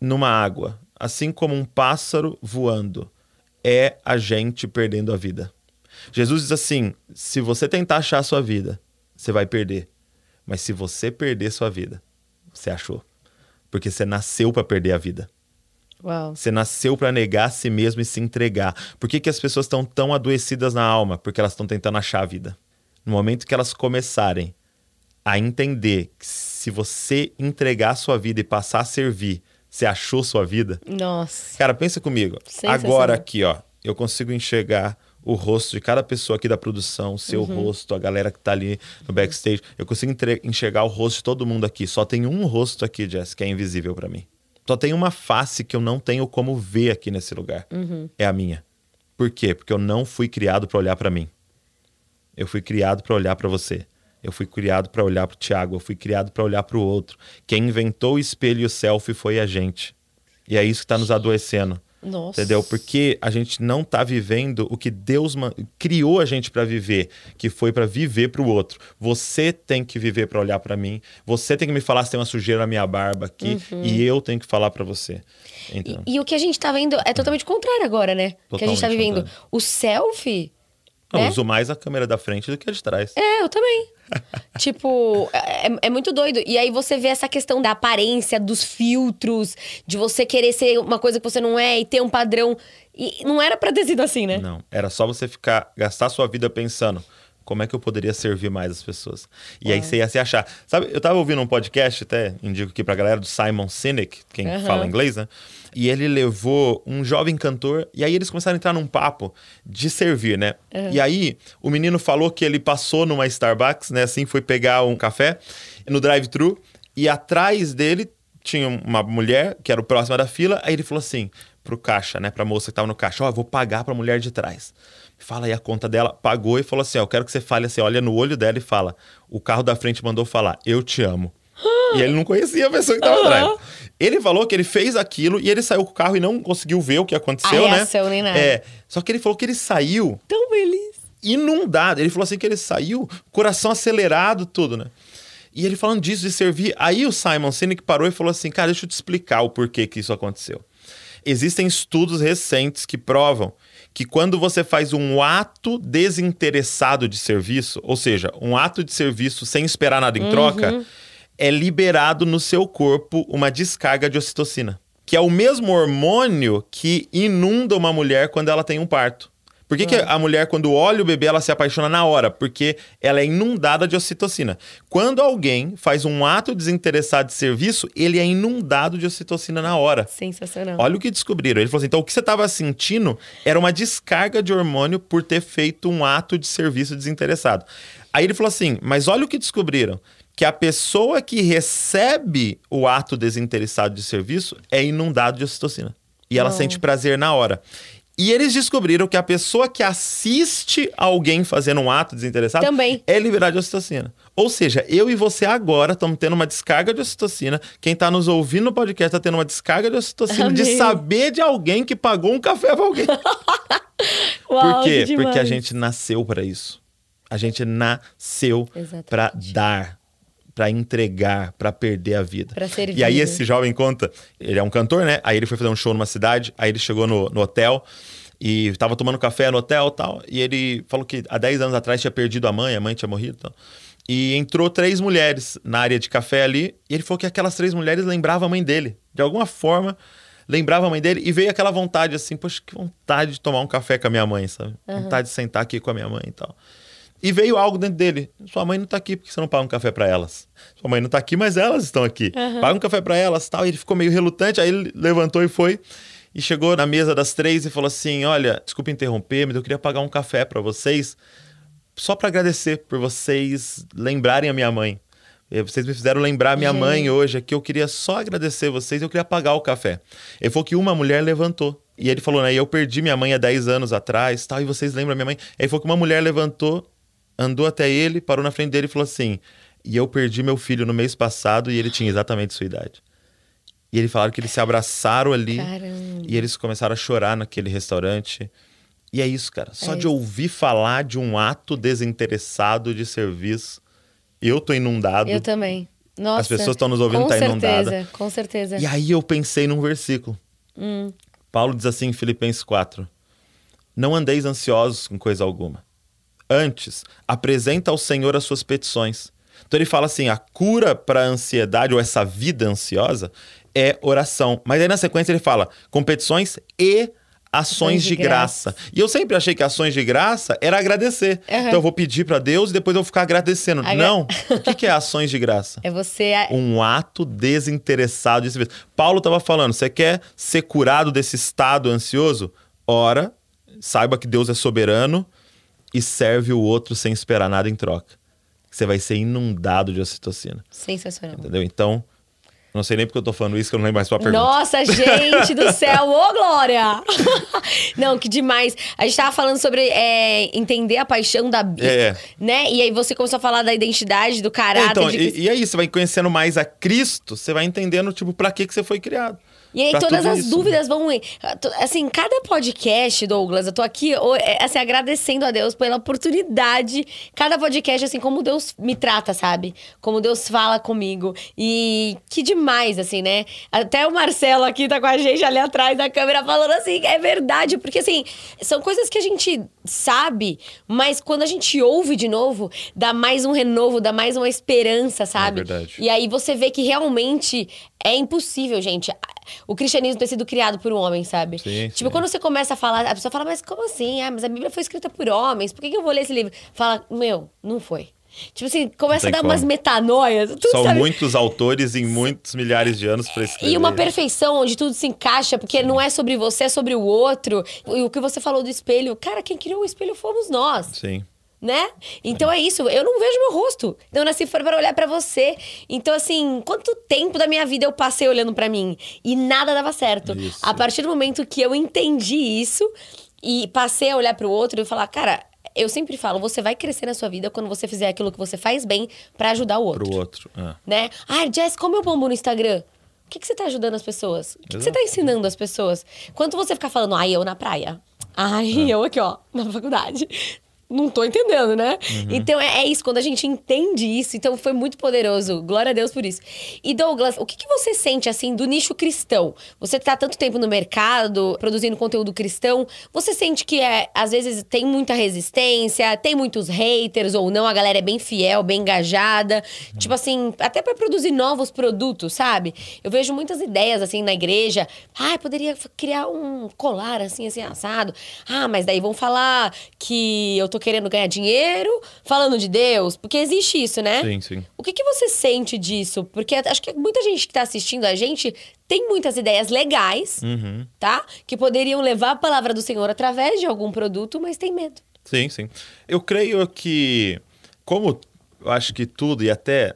Speaker 1: numa água, assim como um pássaro voando, é a gente perdendo a vida. Jesus diz assim: se você tentar achar a sua vida, você vai perder. Mas se você perder sua vida, você achou. Porque você nasceu para perder a vida.
Speaker 2: Uau.
Speaker 1: Você nasceu para negar a si mesmo e se entregar. Por que, que as pessoas estão tão adoecidas na alma? Porque elas estão tentando achar a vida. No momento que elas começarem a entender que se você entregar a sua vida e passar a servir, você achou sua vida.
Speaker 2: Nossa.
Speaker 1: Cara, pensa comigo. Agora aqui, ó, eu consigo enxergar o rosto de cada pessoa aqui da produção, seu
Speaker 2: Uhum.
Speaker 1: rosto, a galera que tá ali no backstage. Eu consigo enxergar o rosto de todo mundo aqui. Só tem um rosto aqui, Jess, que é invisível para mim. Só tem uma face que eu não tenho como ver aqui nesse lugar.
Speaker 2: Uhum.
Speaker 1: É a minha. Por quê? Porque eu não fui criado para olhar para mim. Eu fui criado para olhar para você. Eu fui criado para olhar para o Tiago. Eu fui criado para olhar para o outro. Quem inventou o espelho e o selfie foi a gente. E é isso que está nos adoecendo.
Speaker 2: Nossa.
Speaker 1: Entendeu? Porque a gente não tá vivendo o que Deus criou a gente para viver, que foi para viver para o outro. Você tem que viver para olhar para mim. Você tem que me falar se tem uma sujeira na minha barba aqui e eu tenho que falar para você. Então,
Speaker 2: E, e o que a gente tá vendo é totalmente contrário agora, né? que a gente tá
Speaker 1: Totalmente
Speaker 2: vivendo.
Speaker 1: contrário.
Speaker 2: O selfie.
Speaker 1: Eu
Speaker 2: né?
Speaker 1: uso mais a câmera da frente do que a de trás.
Speaker 2: É, eu também. *laughs* tipo, é, é muito doido. E aí você vê essa questão da aparência, dos filtros, de você querer ser uma coisa que você não é e ter um padrão. E não era pra ter sido assim, né?
Speaker 1: Não, era só você ficar gastar sua vida pensando como é que eu poderia servir mais as pessoas. E aí você ia se achar. Sabe, eu tava ouvindo um podcast, até indico aqui pra galera, do Simon Sinek, quem
Speaker 2: Aham.
Speaker 1: fala inglês, né? E ele levou um jovem cantor, e aí eles começaram a entrar num papo de servir, né? E aí o menino falou que ele passou numa Starbucks, né? Assim, foi pegar um café no drive-thru, e atrás dele tinha uma mulher que era o próximo da fila, aí ele falou assim pro caixa, né, pra moça que tava no caixa, ó, eu vou pagar pra mulher de trás. Fala aí a conta dela, pagou e falou assim, ó, eu quero que você fale assim, olha no olho dela e fala, o carro da frente mandou falar, eu te amo. *gasps* e ele não conhecia a pessoa que tava atrás. Ele falou que ele fez aquilo e ele saiu com o carro e não conseguiu ver o que aconteceu,
Speaker 2: A
Speaker 1: né?
Speaker 2: reação nem nada.
Speaker 1: É, só que ele falou que ele saiu
Speaker 2: Tão feliz.
Speaker 1: inundado. Ele falou assim que ele saiu, coração acelerado, tudo, né? E ele falando disso, de servir. Aí o Simon Sinek parou e falou assim: cara, deixa eu te explicar o porquê que isso aconteceu. Existem estudos recentes que provam que quando você faz um ato desinteressado de serviço, ou seja, um ato de serviço sem esperar nada em troca, é liberado no seu corpo uma descarga de ocitocina, que é o mesmo hormônio que inunda uma mulher quando ela tem um parto. Por que, que a mulher, quando olha o bebê, ela se apaixona na hora? Porque ela é inundada de ocitocina. Quando alguém faz um ato desinteressado de serviço, ele é inundado de ocitocina na hora.
Speaker 2: Sensacional.
Speaker 1: Olha o que descobriram. Ele falou assim: então o que você estava sentindo era uma descarga de hormônio por ter feito um ato de serviço desinteressado. Aí ele falou assim: mas olha o que descobriram. Que a pessoa que recebe o ato desinteressado de serviço é inundado de ocitocina. E ela
Speaker 2: Uau.
Speaker 1: sente prazer na hora. E eles descobriram que a pessoa que assiste alguém fazendo um ato desinteressado
Speaker 2: Também.
Speaker 1: é liberada de ocitocina. Ou seja, eu e você agora estamos tendo uma descarga de ocitocina. Quem está nos ouvindo no podcast está tendo uma descarga de ocitocina de
Speaker 2: Amei.
Speaker 1: saber de alguém que pagou um café para alguém. *laughs*
Speaker 2: Uau,
Speaker 1: Por quê?
Speaker 2: que
Speaker 1: Porque a gente nasceu para isso. A gente nasceu para dar, para entregar, para perder a vida.
Speaker 2: Pra servir,
Speaker 1: E aí esse jovem conta, ele é um cantor, né? Aí ele foi fazer um show numa cidade, aí ele chegou no, no hotel e tava tomando café no hotel e tal. E ele falou que há 10 anos atrás tinha perdido a mãe, a mãe tinha morrido e tal. E entrou três mulheres na área de café ali, e ele falou que aquelas três mulheres lembravam a mãe dele. De alguma forma, lembrava a mãe dele, e veio aquela vontade assim, poxa, que vontade de tomar um café com a minha mãe, sabe? Vontade de sentar aqui com a minha mãe e tal. E veio algo dentro dele. Sua mãe não tá aqui, porque você não paga um café pra elas? Sua mãe não tá aqui, mas elas estão aqui. Paga um café pra elas tal. E ele ficou meio relutante, aí ele levantou e foi. E chegou na mesa das três e falou assim: Olha, desculpa interromper, mas eu queria pagar um café pra vocês, só pra agradecer por vocês lembrarem a minha mãe. Eh, Vocês me fizeram lembrar a minha
Speaker 2: Gente.
Speaker 1: mãe hoje aqui. Eu queria só agradecer vocês, eu queria pagar o café. Ele falou que uma mulher levantou. E ele falou, né? Eu perdi minha mãe há 10 anos atrás, tal, e vocês lembram a minha mãe? Aí ele falou que uma mulher levantou, andou até ele, parou na frente dele e falou assim: E eu perdi meu filho no mês passado e ele tinha exatamente sua idade. E eles falaram que eles se abraçaram ali
Speaker 2: Caramba.
Speaker 1: e eles começaram a chorar naquele restaurante. E é isso, cara. Só
Speaker 2: É
Speaker 1: de
Speaker 2: isso.
Speaker 1: ouvir falar de um ato desinteressado de serviço, eu tô inundado.
Speaker 2: Eu também. Nossa.
Speaker 1: As pessoas estão nos ouvindo,
Speaker 2: com
Speaker 1: tá
Speaker 2: certeza,
Speaker 1: inundada.
Speaker 2: Com certeza.
Speaker 1: E aí eu pensei num versículo.
Speaker 2: Hum.
Speaker 1: Paulo diz assim em Filipenses 4: Não andeis ansiosos com coisa alguma. Antes, apresenta ao Senhor as suas petições. Então ele fala assim: a cura para a ansiedade ou essa vida ansiosa é oração. Mas aí na sequência ele fala com petições e ações de,
Speaker 2: de
Speaker 1: graça. E eu sempre achei que ações de graça era agradecer.
Speaker 2: Aham.
Speaker 1: Então eu vou pedir para Deus e depois eu vou ficar agradecendo.
Speaker 2: Agra-
Speaker 1: Não. O que que é ações de graça? *laughs*
Speaker 2: É você.
Speaker 1: um ato desinteressado de. Paulo estava falando, você quer ser curado desse estado ansioso? Ora, saiba que Deus é soberano e serve o outro sem esperar nada em troca. Você vai ser inundado de ocitocina,
Speaker 2: Sensacional.
Speaker 1: entendeu? Então, não sei nem porque eu tô falando isso, que eu não lembro mais sua pergunta.
Speaker 2: Nossa, gente do céu! *laughs* Ô, Glória! *laughs* Não, que demais. A gente tava falando sobre é, entender a paixão da...
Speaker 1: É.
Speaker 2: Né? E aí você começou a falar da identidade, do
Speaker 1: É,
Speaker 2: caráter.
Speaker 1: então,
Speaker 2: de...
Speaker 1: e, e aí, você vai conhecendo mais a Cristo, você vai entendendo, tipo, pra que, que você foi criado.
Speaker 2: E aí
Speaker 1: Pra
Speaker 2: todas as
Speaker 1: isso.
Speaker 2: dúvidas vão. Assim, cada podcast, Douglas, eu tô aqui é, assim, agradecendo a Deus pela oportunidade. Cada podcast, assim, como Deus me trata, sabe? Como Deus fala comigo. E que demais, assim, né? Até o Marcelo aqui tá com a gente ali atrás da câmera falando assim, é verdade, porque assim, são coisas que a gente sabe, mas quando a gente ouve de novo, dá mais um renovo, dá mais uma esperança, sabe?
Speaker 1: É verdade.
Speaker 2: E aí você vê que realmente é impossível, gente. O cristianismo ter sido criado por um homem, sabe?
Speaker 1: Sim,
Speaker 2: tipo,
Speaker 1: sim.
Speaker 2: quando você começa a falar, a pessoa fala, mas como assim? Ah, mas a Bíblia foi escrita por homens, por que, que eu vou ler esse livro? Fala, meu, não foi. Tipo assim, começa a dar umas
Speaker 1: como.
Speaker 2: metanoias. Tu
Speaker 1: São
Speaker 2: sabe?
Speaker 1: muitos autores em muitos milhares de anos pra escrever.
Speaker 2: E uma perfeição onde tudo se encaixa, porque não é sobre você, é sobre o outro. E o que você falou do espelho, cara, quem criou o espelho fomos nós,
Speaker 1: Sim.
Speaker 2: né? Então é isso, eu não vejo meu rosto. Eu nasci fora para olhar pra você. Então assim, quanto tempo da minha vida eu passei olhando pra mim e nada dava certo.
Speaker 1: Isso.
Speaker 2: A partir do momento que eu entendi isso e passei a olhar pro outro e falar, cara, eu sempre falo, você vai crescer na sua vida quando você fizer aquilo que você faz bem pra ajudar o outro
Speaker 1: Pro outro. Ah.
Speaker 2: né? Ah, Jess, como eu bombo no Instagram? O que, que você tá ajudando as pessoas? O que, que você tá ensinando as pessoas? Quanto você ficar falando, ai, eu na praia. Ai, eu aqui, ó, na faculdade. Não tô entendendo, né? Então é, é isso, quando a gente entende isso, então foi muito poderoso. Glória a Deus por isso. E Douglas, o que, que você sente assim do nicho cristão? Você tá tanto tempo no mercado, produzindo conteúdo cristão, você sente que é, às vezes tem muita resistência, tem muitos haters ou não, a galera é bem fiel, bem engajada. Tipo assim, até pra produzir novos produtos, sabe? Eu vejo muitas ideias assim na igreja. Ah, poderia criar um colar assim, assim, assado. Ah, mas daí vão falar que eu tô querendo ganhar dinheiro falando de Deus. Porque existe isso, né?
Speaker 1: Sim, sim.
Speaker 2: O que, que você sente disso? Porque acho que muita gente que tá assistindo a gente tem muitas ideias legais,
Speaker 1: Uhum.
Speaker 2: tá? Que poderiam levar a palavra do Senhor através de algum produto, mas tem medo.
Speaker 1: Sim, sim. Eu creio que, como eu acho que tudo, e até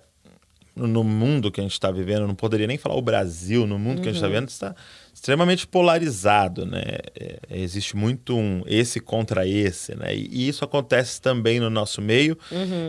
Speaker 1: no mundo que a gente está vivendo, não poderia nem falar o Brasil, no mundo que a gente está vivendo, está extremamente polarizado, né? É, é, existe muito um esse contra esse, né? E, e isso acontece também no nosso meio,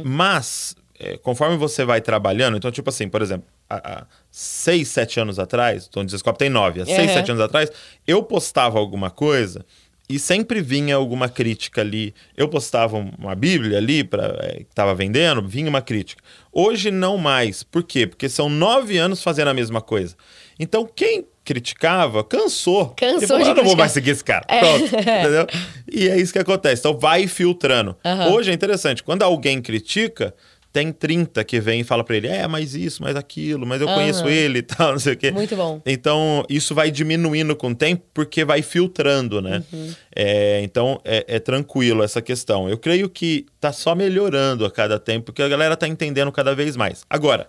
Speaker 1: mas é, conforme você vai trabalhando, então, tipo assim, por exemplo, há, há seis, sete anos atrás, Tom Desescope tem nove, há seis,
Speaker 2: Uhum.
Speaker 1: sete anos atrás, eu postava alguma coisa e sempre vinha alguma crítica ali. Eu postava uma Bíblia ali para que estava vendendo, vinha uma crítica. Hoje não mais. Por quê? Porque são nove anos fazendo a mesma coisa. Então quem criticava cansou.
Speaker 2: Cansou
Speaker 1: falou,
Speaker 2: de
Speaker 1: "Eu não vou
Speaker 2: criticar."
Speaker 1: mais seguir esse cara. Pronto, *laughs* entendeu? E é isso que acontece. Então vai filtrando.
Speaker 2: Aham.
Speaker 1: Hoje é interessante. Quando alguém critica, tem 30 que vem e fala pra ele: é, mas isso, mas aquilo, mas eu
Speaker 2: Aham.
Speaker 1: conheço ele e tal, *laughs* não sei o quê.
Speaker 2: Muito bom.
Speaker 1: Então, isso vai diminuindo com o tempo, porque vai filtrando, né?
Speaker 2: Uhum.
Speaker 1: É, então, é, é tranquilo essa questão. Eu creio que tá só melhorando a cada tempo, porque a galera tá entendendo cada vez mais. Agora,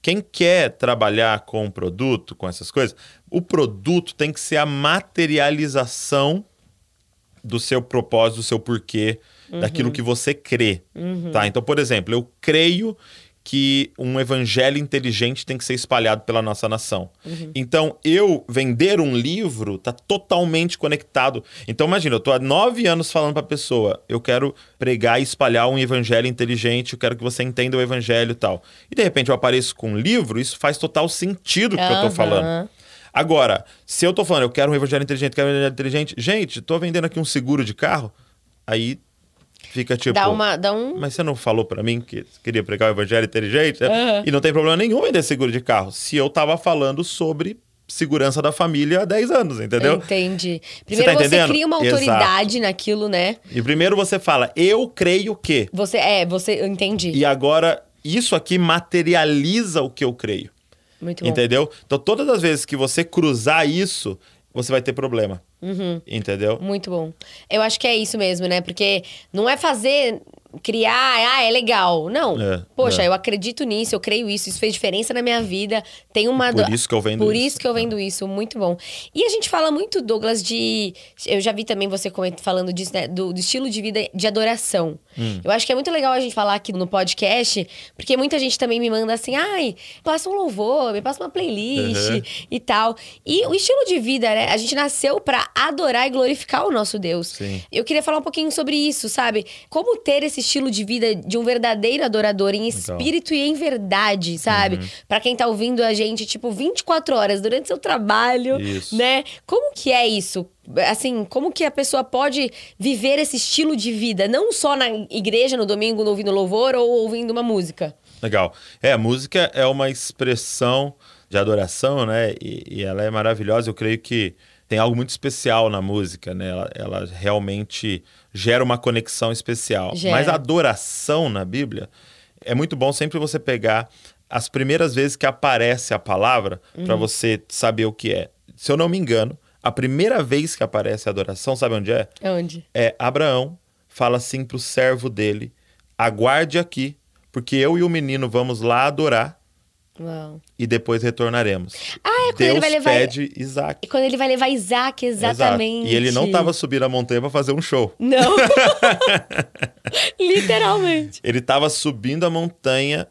Speaker 1: quem quer trabalhar com um produto, com essas coisas, o produto tem que ser a materialização do seu propósito, do seu porquê, daquilo que você crê. Tá? Então, por exemplo, eu creio que um evangelho inteligente tem que ser espalhado pela nossa nação. Então, eu vender um livro tá totalmente conectado. Então, imagina, eu tô há nove anos falando pra pessoa, eu quero pregar e espalhar um evangelho inteligente, eu quero que você entenda o evangelho e tal. E de repente eu apareço com um livro, isso faz total sentido o que eu tô
Speaker 2: Aham.
Speaker 1: falando. Agora, se eu tô falando, eu quero um evangelho inteligente, quero um evangelho inteligente, gente, tô vendendo aqui um seguro de carro, aí fica tipo.
Speaker 2: Dá, uma, dá um.
Speaker 1: Mas você não falou pra mim que queria pregar o evangelho inteligente?
Speaker 2: Aham.
Speaker 1: E não tem problema nenhum vender seguro de carro. Se eu tava falando sobre segurança da família há 10 anos, entendeu?
Speaker 2: Entendi. Primeiro
Speaker 1: tá
Speaker 2: você, cria uma autoridade naquilo, né?
Speaker 1: E primeiro você fala, eu creio que.
Speaker 2: Você, é, você, eu entendi.
Speaker 1: E agora, isso aqui materializa o que eu creio.
Speaker 2: Muito bom.
Speaker 1: Entendeu? Então, todas as vezes que você cruzar isso, você vai ter problema.
Speaker 2: Uhum.
Speaker 1: Entendeu?
Speaker 2: Muito bom. Eu acho que é isso mesmo, né? Porque não é fazer, criar, ah, é legal. Não.
Speaker 1: É,
Speaker 2: Poxa,
Speaker 1: é.
Speaker 2: eu acredito nisso, eu creio isso, isso fez diferença na minha vida. Tem uma.
Speaker 1: Por
Speaker 2: do-
Speaker 1: isso que eu vendo
Speaker 2: Por
Speaker 1: isso.
Speaker 2: isso que eu vendo isso, muito bom. E a gente fala muito, Douglas, de. Eu já vi também você falando disso, né? Do, do estilo de vida de adoração.
Speaker 1: Hum.
Speaker 2: Eu acho que é muito legal a gente falar aqui no podcast, porque muita gente também me manda assim, ai, passa um louvor, me passa uma playlist
Speaker 1: Uhum.
Speaker 2: e tal. E o estilo de vida, né? A gente nasceu pra adorar e glorificar o nosso Deus.
Speaker 1: Sim.
Speaker 2: Eu queria falar um pouquinho sobre isso, sabe? Como ter esse estilo de vida de um verdadeiro adorador em espírito e em verdade, sabe?
Speaker 1: Uhum.
Speaker 2: Pra quem tá ouvindo a gente, tipo, 24 horas durante seu trabalho,
Speaker 1: Isso.
Speaker 2: né? Como que é isso? Assim, como que a pessoa pode viver esse estilo de vida? Não só na igreja, no domingo, ouvindo louvor ou ouvindo uma música.
Speaker 1: Legal. É, a música é uma expressão de adoração, né? E, e, ela é maravilhosa. Eu creio que tem algo muito especial na música, né? Ela, ela realmente gera uma conexão especial.
Speaker 2: Gera.
Speaker 1: Mas a adoração na Bíblia é muito bom sempre você pegar as primeiras vezes que aparece a palavra para você saber o que é. Se eu não me engano, a primeira vez que aparece a adoração, sabe onde é?
Speaker 2: Onde?
Speaker 1: É Abraão fala assim pro servo dele: aguarde aqui, porque eu e o menino vamos lá adorar
Speaker 2: Uau.
Speaker 1: e depois retornaremos.
Speaker 2: Ah, é quando
Speaker 1: Deus
Speaker 2: ele vai levar.
Speaker 1: pede Isaac.
Speaker 2: Quando ele vai levar Isaac, exatamente.
Speaker 1: Exato. E ele não estava subindo a montanha para fazer um show.
Speaker 2: Não. *laughs* Literalmente.
Speaker 1: Ele estava subindo a montanha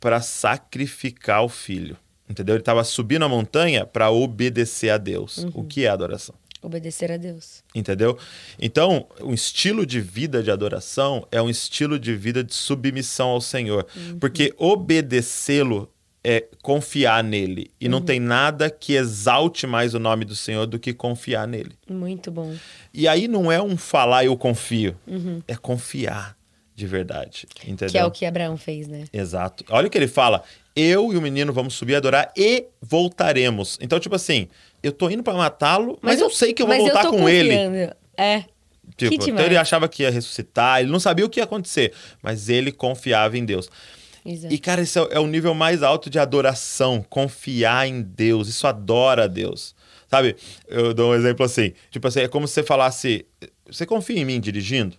Speaker 1: para sacrificar o filho. Entendeu? Ele estava subindo a montanha para obedecer a Deus.
Speaker 2: Uhum.
Speaker 1: O que é adoração?
Speaker 2: Obedecer a Deus.
Speaker 1: Entendeu? Então, um estilo de vida de adoração é um estilo de vida de submissão ao Senhor. Porque obedecê-lo é confiar nele. E não tem nada que exalte mais o nome do Senhor do que confiar nele.
Speaker 2: Muito bom.
Speaker 1: E aí não é um falar eu confio, é confiar de verdade. Entendeu?
Speaker 2: Que é o que Abraão fez, né?
Speaker 1: Exato. Olha o que ele fala. Eu e o menino vamos subir adorar e voltaremos. Então, tipo assim, eu tô indo pra matá-lo, mas, eu sei que eu vou
Speaker 2: mas
Speaker 1: voltar
Speaker 2: tô
Speaker 1: com ele.
Speaker 2: confiando. É.
Speaker 1: Tipo, então ele achava que ia ressuscitar, ele não sabia o que ia acontecer, mas ele confiava em Deus.
Speaker 2: Exato.
Speaker 1: E, cara, esse é, é o nível mais alto de adoração, confiar em Deus. Isso adora a Deus. Sabe? Eu dou um exemplo assim. Tipo assim, é como se você falasse: Você confia em mim dirigindo?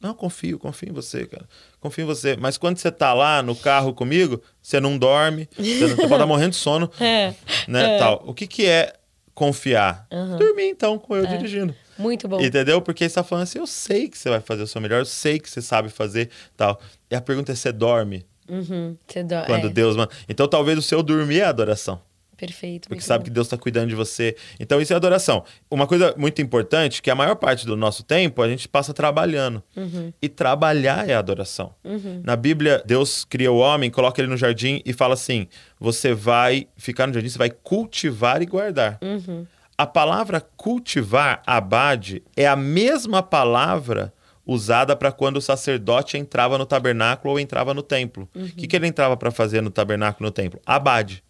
Speaker 1: Não, confio, confio em você, cara. Confio em você. Mas quando você tá lá no carro comigo, você não dorme, você, não, você pode estar *laughs* morrendo de sono,
Speaker 2: É.
Speaker 1: né?
Speaker 2: É.
Speaker 1: Tal. O que, que é confiar? Dormir, então, com eu dirigindo.
Speaker 2: Muito bom.
Speaker 1: Entendeu? Porque você tá falando assim, eu sei que você vai fazer o seu melhor, eu sei que você sabe fazer tal. E a pergunta é, você dorme
Speaker 2: Uhum. Você dó-
Speaker 1: quando
Speaker 2: é.
Speaker 1: Deus manda? Então talvez o seu dormir é adoração.
Speaker 2: Perfeito.
Speaker 1: Porque sabe
Speaker 2: bom.
Speaker 1: que Deus está cuidando de você. Então isso é adoração. Uma coisa muito importante, que a maior parte do nosso tempo a gente passa trabalhando.
Speaker 2: Uhum.
Speaker 1: E trabalhar é adoração. Na Bíblia, Deus cria o homem, coloca ele no jardim e fala assim: você vai ficar no jardim, você vai cultivar e guardar.
Speaker 2: Uhum.
Speaker 1: A palavra cultivar, abade, é a mesma palavra usada para quando o sacerdote entrava no tabernáculo ou entrava no templo. O
Speaker 2: Uhum.
Speaker 1: que, que ele entrava para fazer no tabernáculo no templo? Abade.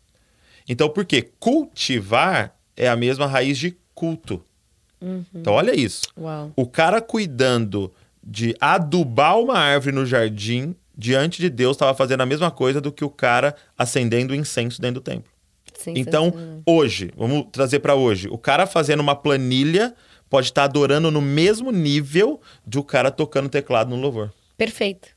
Speaker 1: Então, por quê? Cultivar é a mesma raiz de culto.
Speaker 2: Uhum.
Speaker 1: Então, olha isso.
Speaker 2: Uau.
Speaker 1: O cara cuidando de adubar uma árvore no jardim, diante de Deus, estava fazendo a mesma coisa do que o cara acendendo incenso dentro do templo. Então,
Speaker 2: Sensacional.
Speaker 1: hoje, vamos trazer para hoje. O cara fazendo uma planilha pode estar adorando no mesmo nível de o cara tocando teclado no louvor.
Speaker 2: Perfeito.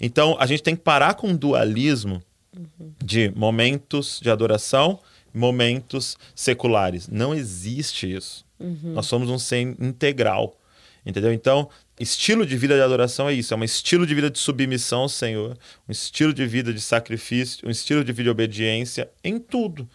Speaker 1: Então, a gente tem que parar com o dualismo
Speaker 2: Uhum.
Speaker 1: de momentos de adoração, momentos seculares. Não existe isso.
Speaker 2: Uhum.
Speaker 1: Nós somos um ser integral. Entendeu? Então, estilo de vida de adoração é isso, é um estilo de vida de submissão ao Senhor, um estilo de vida de sacrifício, um estilo de vida de obediência em tudo.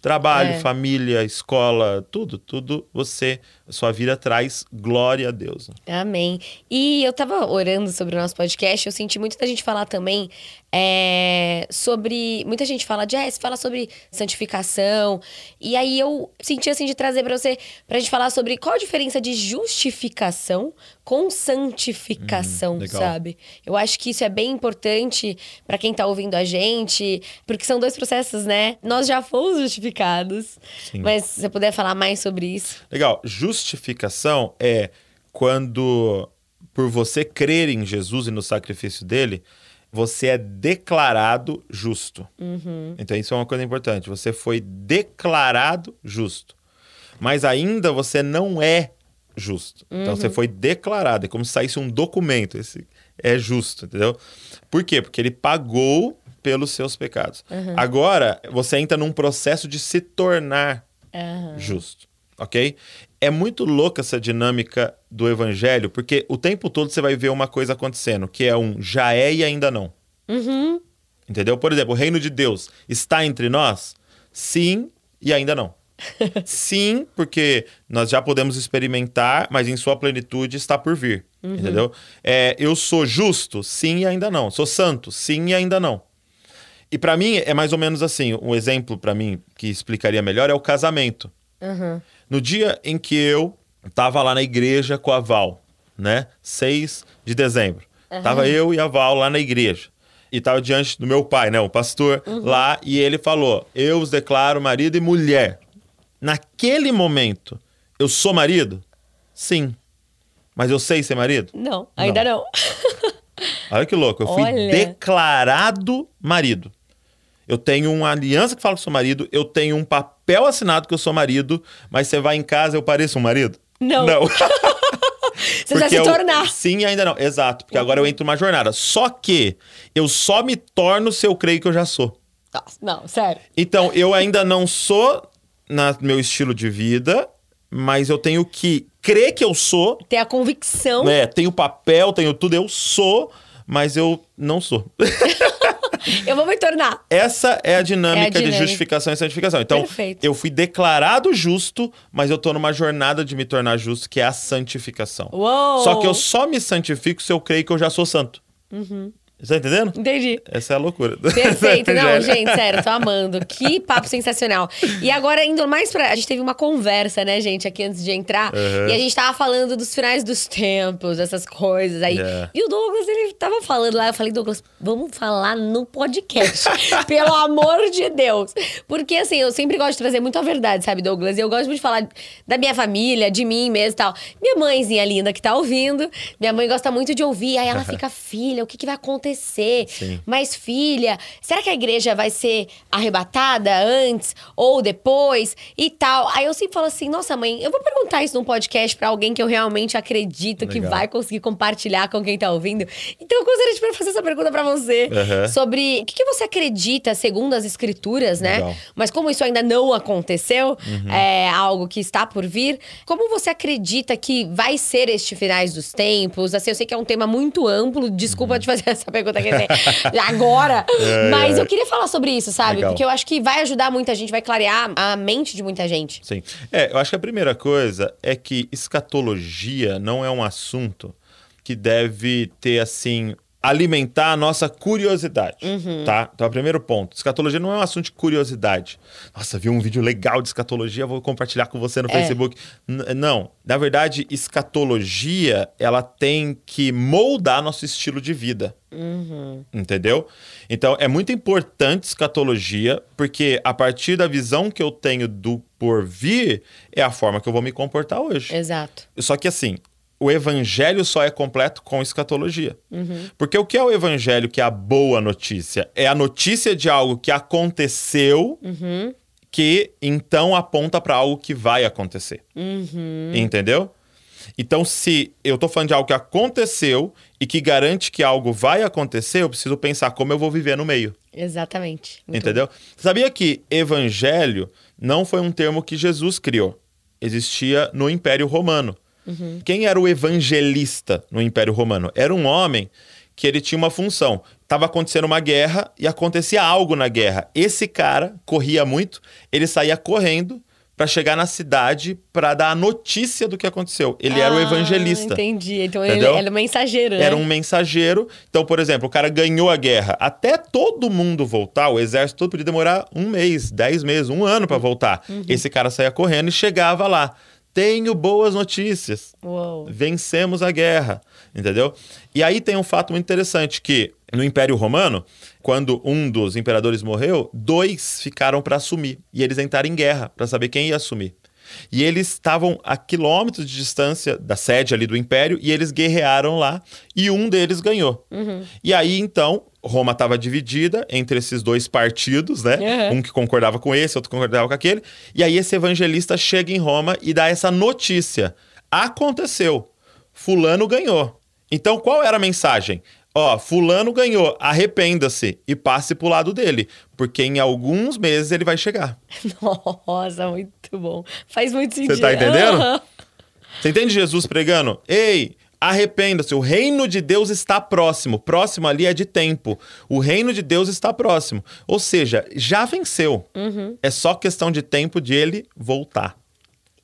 Speaker 1: Trabalho,
Speaker 2: É.
Speaker 1: família, escola, tudo, tudo você, sua vida traz glória a Deus. né?
Speaker 2: Amém. E eu tava orando sobre o nosso podcast, eu senti muito da gente falar também é, sobre. Muita gente fala, Jess, fala sobre santificação. E aí eu senti assim de trazer pra você, pra gente falar sobre qual a diferença de justificação com santificação,
Speaker 1: Hum,
Speaker 2: sabe? Eu acho que isso é bem importante pra quem tá ouvindo a gente, porque são dois processos, né? Nós já fomos justificados.
Speaker 1: Sim.
Speaker 2: Mas se você puder falar mais sobre isso.
Speaker 1: Legal. Justificação é quando, por você crer em Jesus e no sacrifício dele, você é declarado justo. Então, isso é uma coisa importante. Você foi declarado justo. Mas ainda você não é justo. Então, você foi declarado. É como se saísse um documento. Esse é justo, entendeu? Por quê? Porque ele pagou pelos seus pecados. Agora, você entra num processo de se tornar justo, ok? É muito louca essa dinâmica do evangelho, porque o tempo todo você vai ver uma coisa acontecendo, que é um já é e ainda não.
Speaker 2: Uhum.
Speaker 1: Entendeu? Por exemplo, o reino de Deus está entre nós? Sim e ainda não. Sim, porque nós já podemos experimentar, mas em sua plenitude está por vir. Entendeu? É, eu sou justo? Sim e ainda não. Sou santo? Sim e ainda não. E pra mim é mais ou menos assim, um exemplo pra mim que explicaria melhor é o casamento.
Speaker 2: Uhum.
Speaker 1: No dia em que eu tava lá na igreja com a Val, né? 6 de dezembro. Tava eu e a Val lá na igreja. e tava diante do meu pai, né, o pastor lá, e ele falou: "Eu os declaro marido e mulher". Naquele momento, eu sou marido? Sim. Mas eu sei ser marido?
Speaker 2: Não, ainda não. *laughs*
Speaker 1: Olha que louco, eu fui
Speaker 2: Olha.
Speaker 1: declarado marido. Eu tenho uma aliança que fala que sou marido, eu tenho um papel assinado que eu sou marido, mas você vai em casa eu pareço um marido?
Speaker 2: Não.
Speaker 1: Não. *laughs*
Speaker 2: Você vai se
Speaker 1: eu-
Speaker 2: tornar.
Speaker 1: Sim, ainda não. Exato, porque agora eu entro numa jornada. Só que eu só me torno se eu creio que eu já sou.
Speaker 2: Nossa, Não, sério.
Speaker 1: Então, eu ainda não sou no meu estilo de vida, mas eu tenho que crer que eu sou.
Speaker 2: Ter a convicção.
Speaker 1: Né? Tenho papel, tenho tudo, eu sou, mas eu não sou. *laughs*
Speaker 2: Eu vou me tornar.
Speaker 1: Essa é a dinâmica,
Speaker 2: É a dinâmica.
Speaker 1: de justificação e santificação. Então,
Speaker 2: Perfeito.
Speaker 1: eu fui declarado justo, mas eu tô numa jornada de me tornar justo, que é a santificação.
Speaker 2: Uou!
Speaker 1: Só que eu só me santifico se eu creio que eu já sou santo. Você tá entendendo?
Speaker 2: Entendi.
Speaker 1: Essa é a loucura. *laughs*
Speaker 2: Perfeito. Não, gente, sério, tô amando. Que papo sensacional. E agora, indo mais pra. A gente teve uma conversa, né, gente, aqui antes de entrar.
Speaker 1: Uhum.
Speaker 2: E a gente tava falando dos finais dos tempos, essas coisas aí.
Speaker 1: Yeah.
Speaker 2: E o Douglas, ele tava falando lá. Eu falei, Douglas, vamos falar no podcast. *laughs* pelo amor de Deus. Porque, assim, eu sempre gosto de trazer muito a verdade, sabe, Douglas? E eu gosto muito de falar da minha família, de mim mesmo e tal. Minha mãezinha linda que tá ouvindo. Minha mãe gosta muito de ouvir. Aí ela fica, filha, o que, que vai acontecer?
Speaker 1: Sim.
Speaker 2: Mas, filha, será que a igreja vai ser arrebatada antes ou depois e tal? Aí eu sempre falo assim: nossa, mãe, eu vou perguntar isso num podcast pra alguém que eu realmente acredito que
Speaker 1: Legal.
Speaker 2: vai conseguir compartilhar com quem tá ouvindo. Então eu gostaria de fazer essa pergunta pra você
Speaker 1: Aham.
Speaker 2: sobre o que, que você acredita, segundo as escrituras, né?
Speaker 1: Legal.
Speaker 2: Mas como isso ainda não aconteceu, é algo que está por vir, como você acredita que vai ser este finais dos tempos? Assim, eu sei que é um tema muito amplo, desculpa te fazer essa pergunta quer dizer, agora, *laughs* mas eu queria falar sobre isso, sabe?
Speaker 1: Legal.
Speaker 2: Porque eu acho que vai ajudar muita gente, vai clarear a mente de muita gente.
Speaker 1: Sim. É, eu acho que a primeira coisa é que escatologia não é um assunto que deve ter, assim, alimentar a nossa curiosidade,
Speaker 2: Uhum.
Speaker 1: tá? Então, é o primeiro ponto. Escatologia não é um assunto de curiosidade. Nossa, vi um vídeo legal de escatologia, vou compartilhar com você no
Speaker 2: É.
Speaker 1: Facebook. N- não. Na verdade, escatologia, ela tem que moldar nosso estilo de vida.
Speaker 2: Uhum.
Speaker 1: Entendeu? Então é muito importante escatologia, porque a partir da visão que eu tenho do porvir, é a forma que eu vou me comportar hoje.
Speaker 2: Exato.
Speaker 1: Só que assim, o evangelho só é completo com escatologia. Porque o que é o evangelho que é a boa notícia? É a notícia de algo que aconteceu. Que então aponta para algo que vai acontecer. Entendeu? Então, se eu tô falando de algo que aconteceu e que garante que algo vai acontecer, eu preciso pensar como eu vou viver no meio.
Speaker 2: Exatamente. Muito
Speaker 1: Entendeu? Sabia que evangelho não foi um termo que Jesus criou. Existia no Império Romano. Quem era o evangelista no Império Romano? Era um homem que ele tinha uma função. Tava acontecendo uma guerra e acontecia algo na guerra. Esse cara corria muito, ele saía correndo para chegar na cidade para dar a notícia do que aconteceu. Ele era o
Speaker 2: Ah,
Speaker 1: evangelista.
Speaker 2: Entendi. Então
Speaker 1: Entendeu?
Speaker 2: ele era o mensageiro, né?
Speaker 1: Era um mensageiro. Então, por exemplo, o cara ganhou a guerra. Até todo mundo voltar, o exército todo podia demorar um mês, dez meses, um ano pra voltar. Esse cara saía correndo e chegava lá. Tenho boas notícias.
Speaker 2: Uou.
Speaker 1: Vencemos a guerra. Entendeu? E aí tem um fato muito interessante que no Império Romano, quando um dos imperadores morreu, dois ficaram para assumir e eles entraram em guerra para saber quem ia assumir. E eles estavam a quilômetros de distância da sede ali do império e eles guerrearam lá e um deles ganhou. E aí então Roma estava dividida entre esses dois partidos, né?
Speaker 2: Uhum.
Speaker 1: Um que concordava com esse, outro que concordava com aquele. E aí esse evangelista chega em Roma e dá essa notícia: aconteceu, fulano ganhou. Então qual era a mensagem? Ó, fulano ganhou, arrependa-se e passe pro lado dele, porque em alguns meses ele vai chegar. *laughs*
Speaker 2: Nossa, muito bom. Faz muito sentido.
Speaker 1: tá entendendo?
Speaker 2: Aham.
Speaker 1: Você entende Jesus pregando? Ei, arrependa-se, o reino de Deus está próximo. Próximo ali é de tempo. O reino de Deus está próximo. Ou seja, já venceu. É só questão de tempo de ele voltar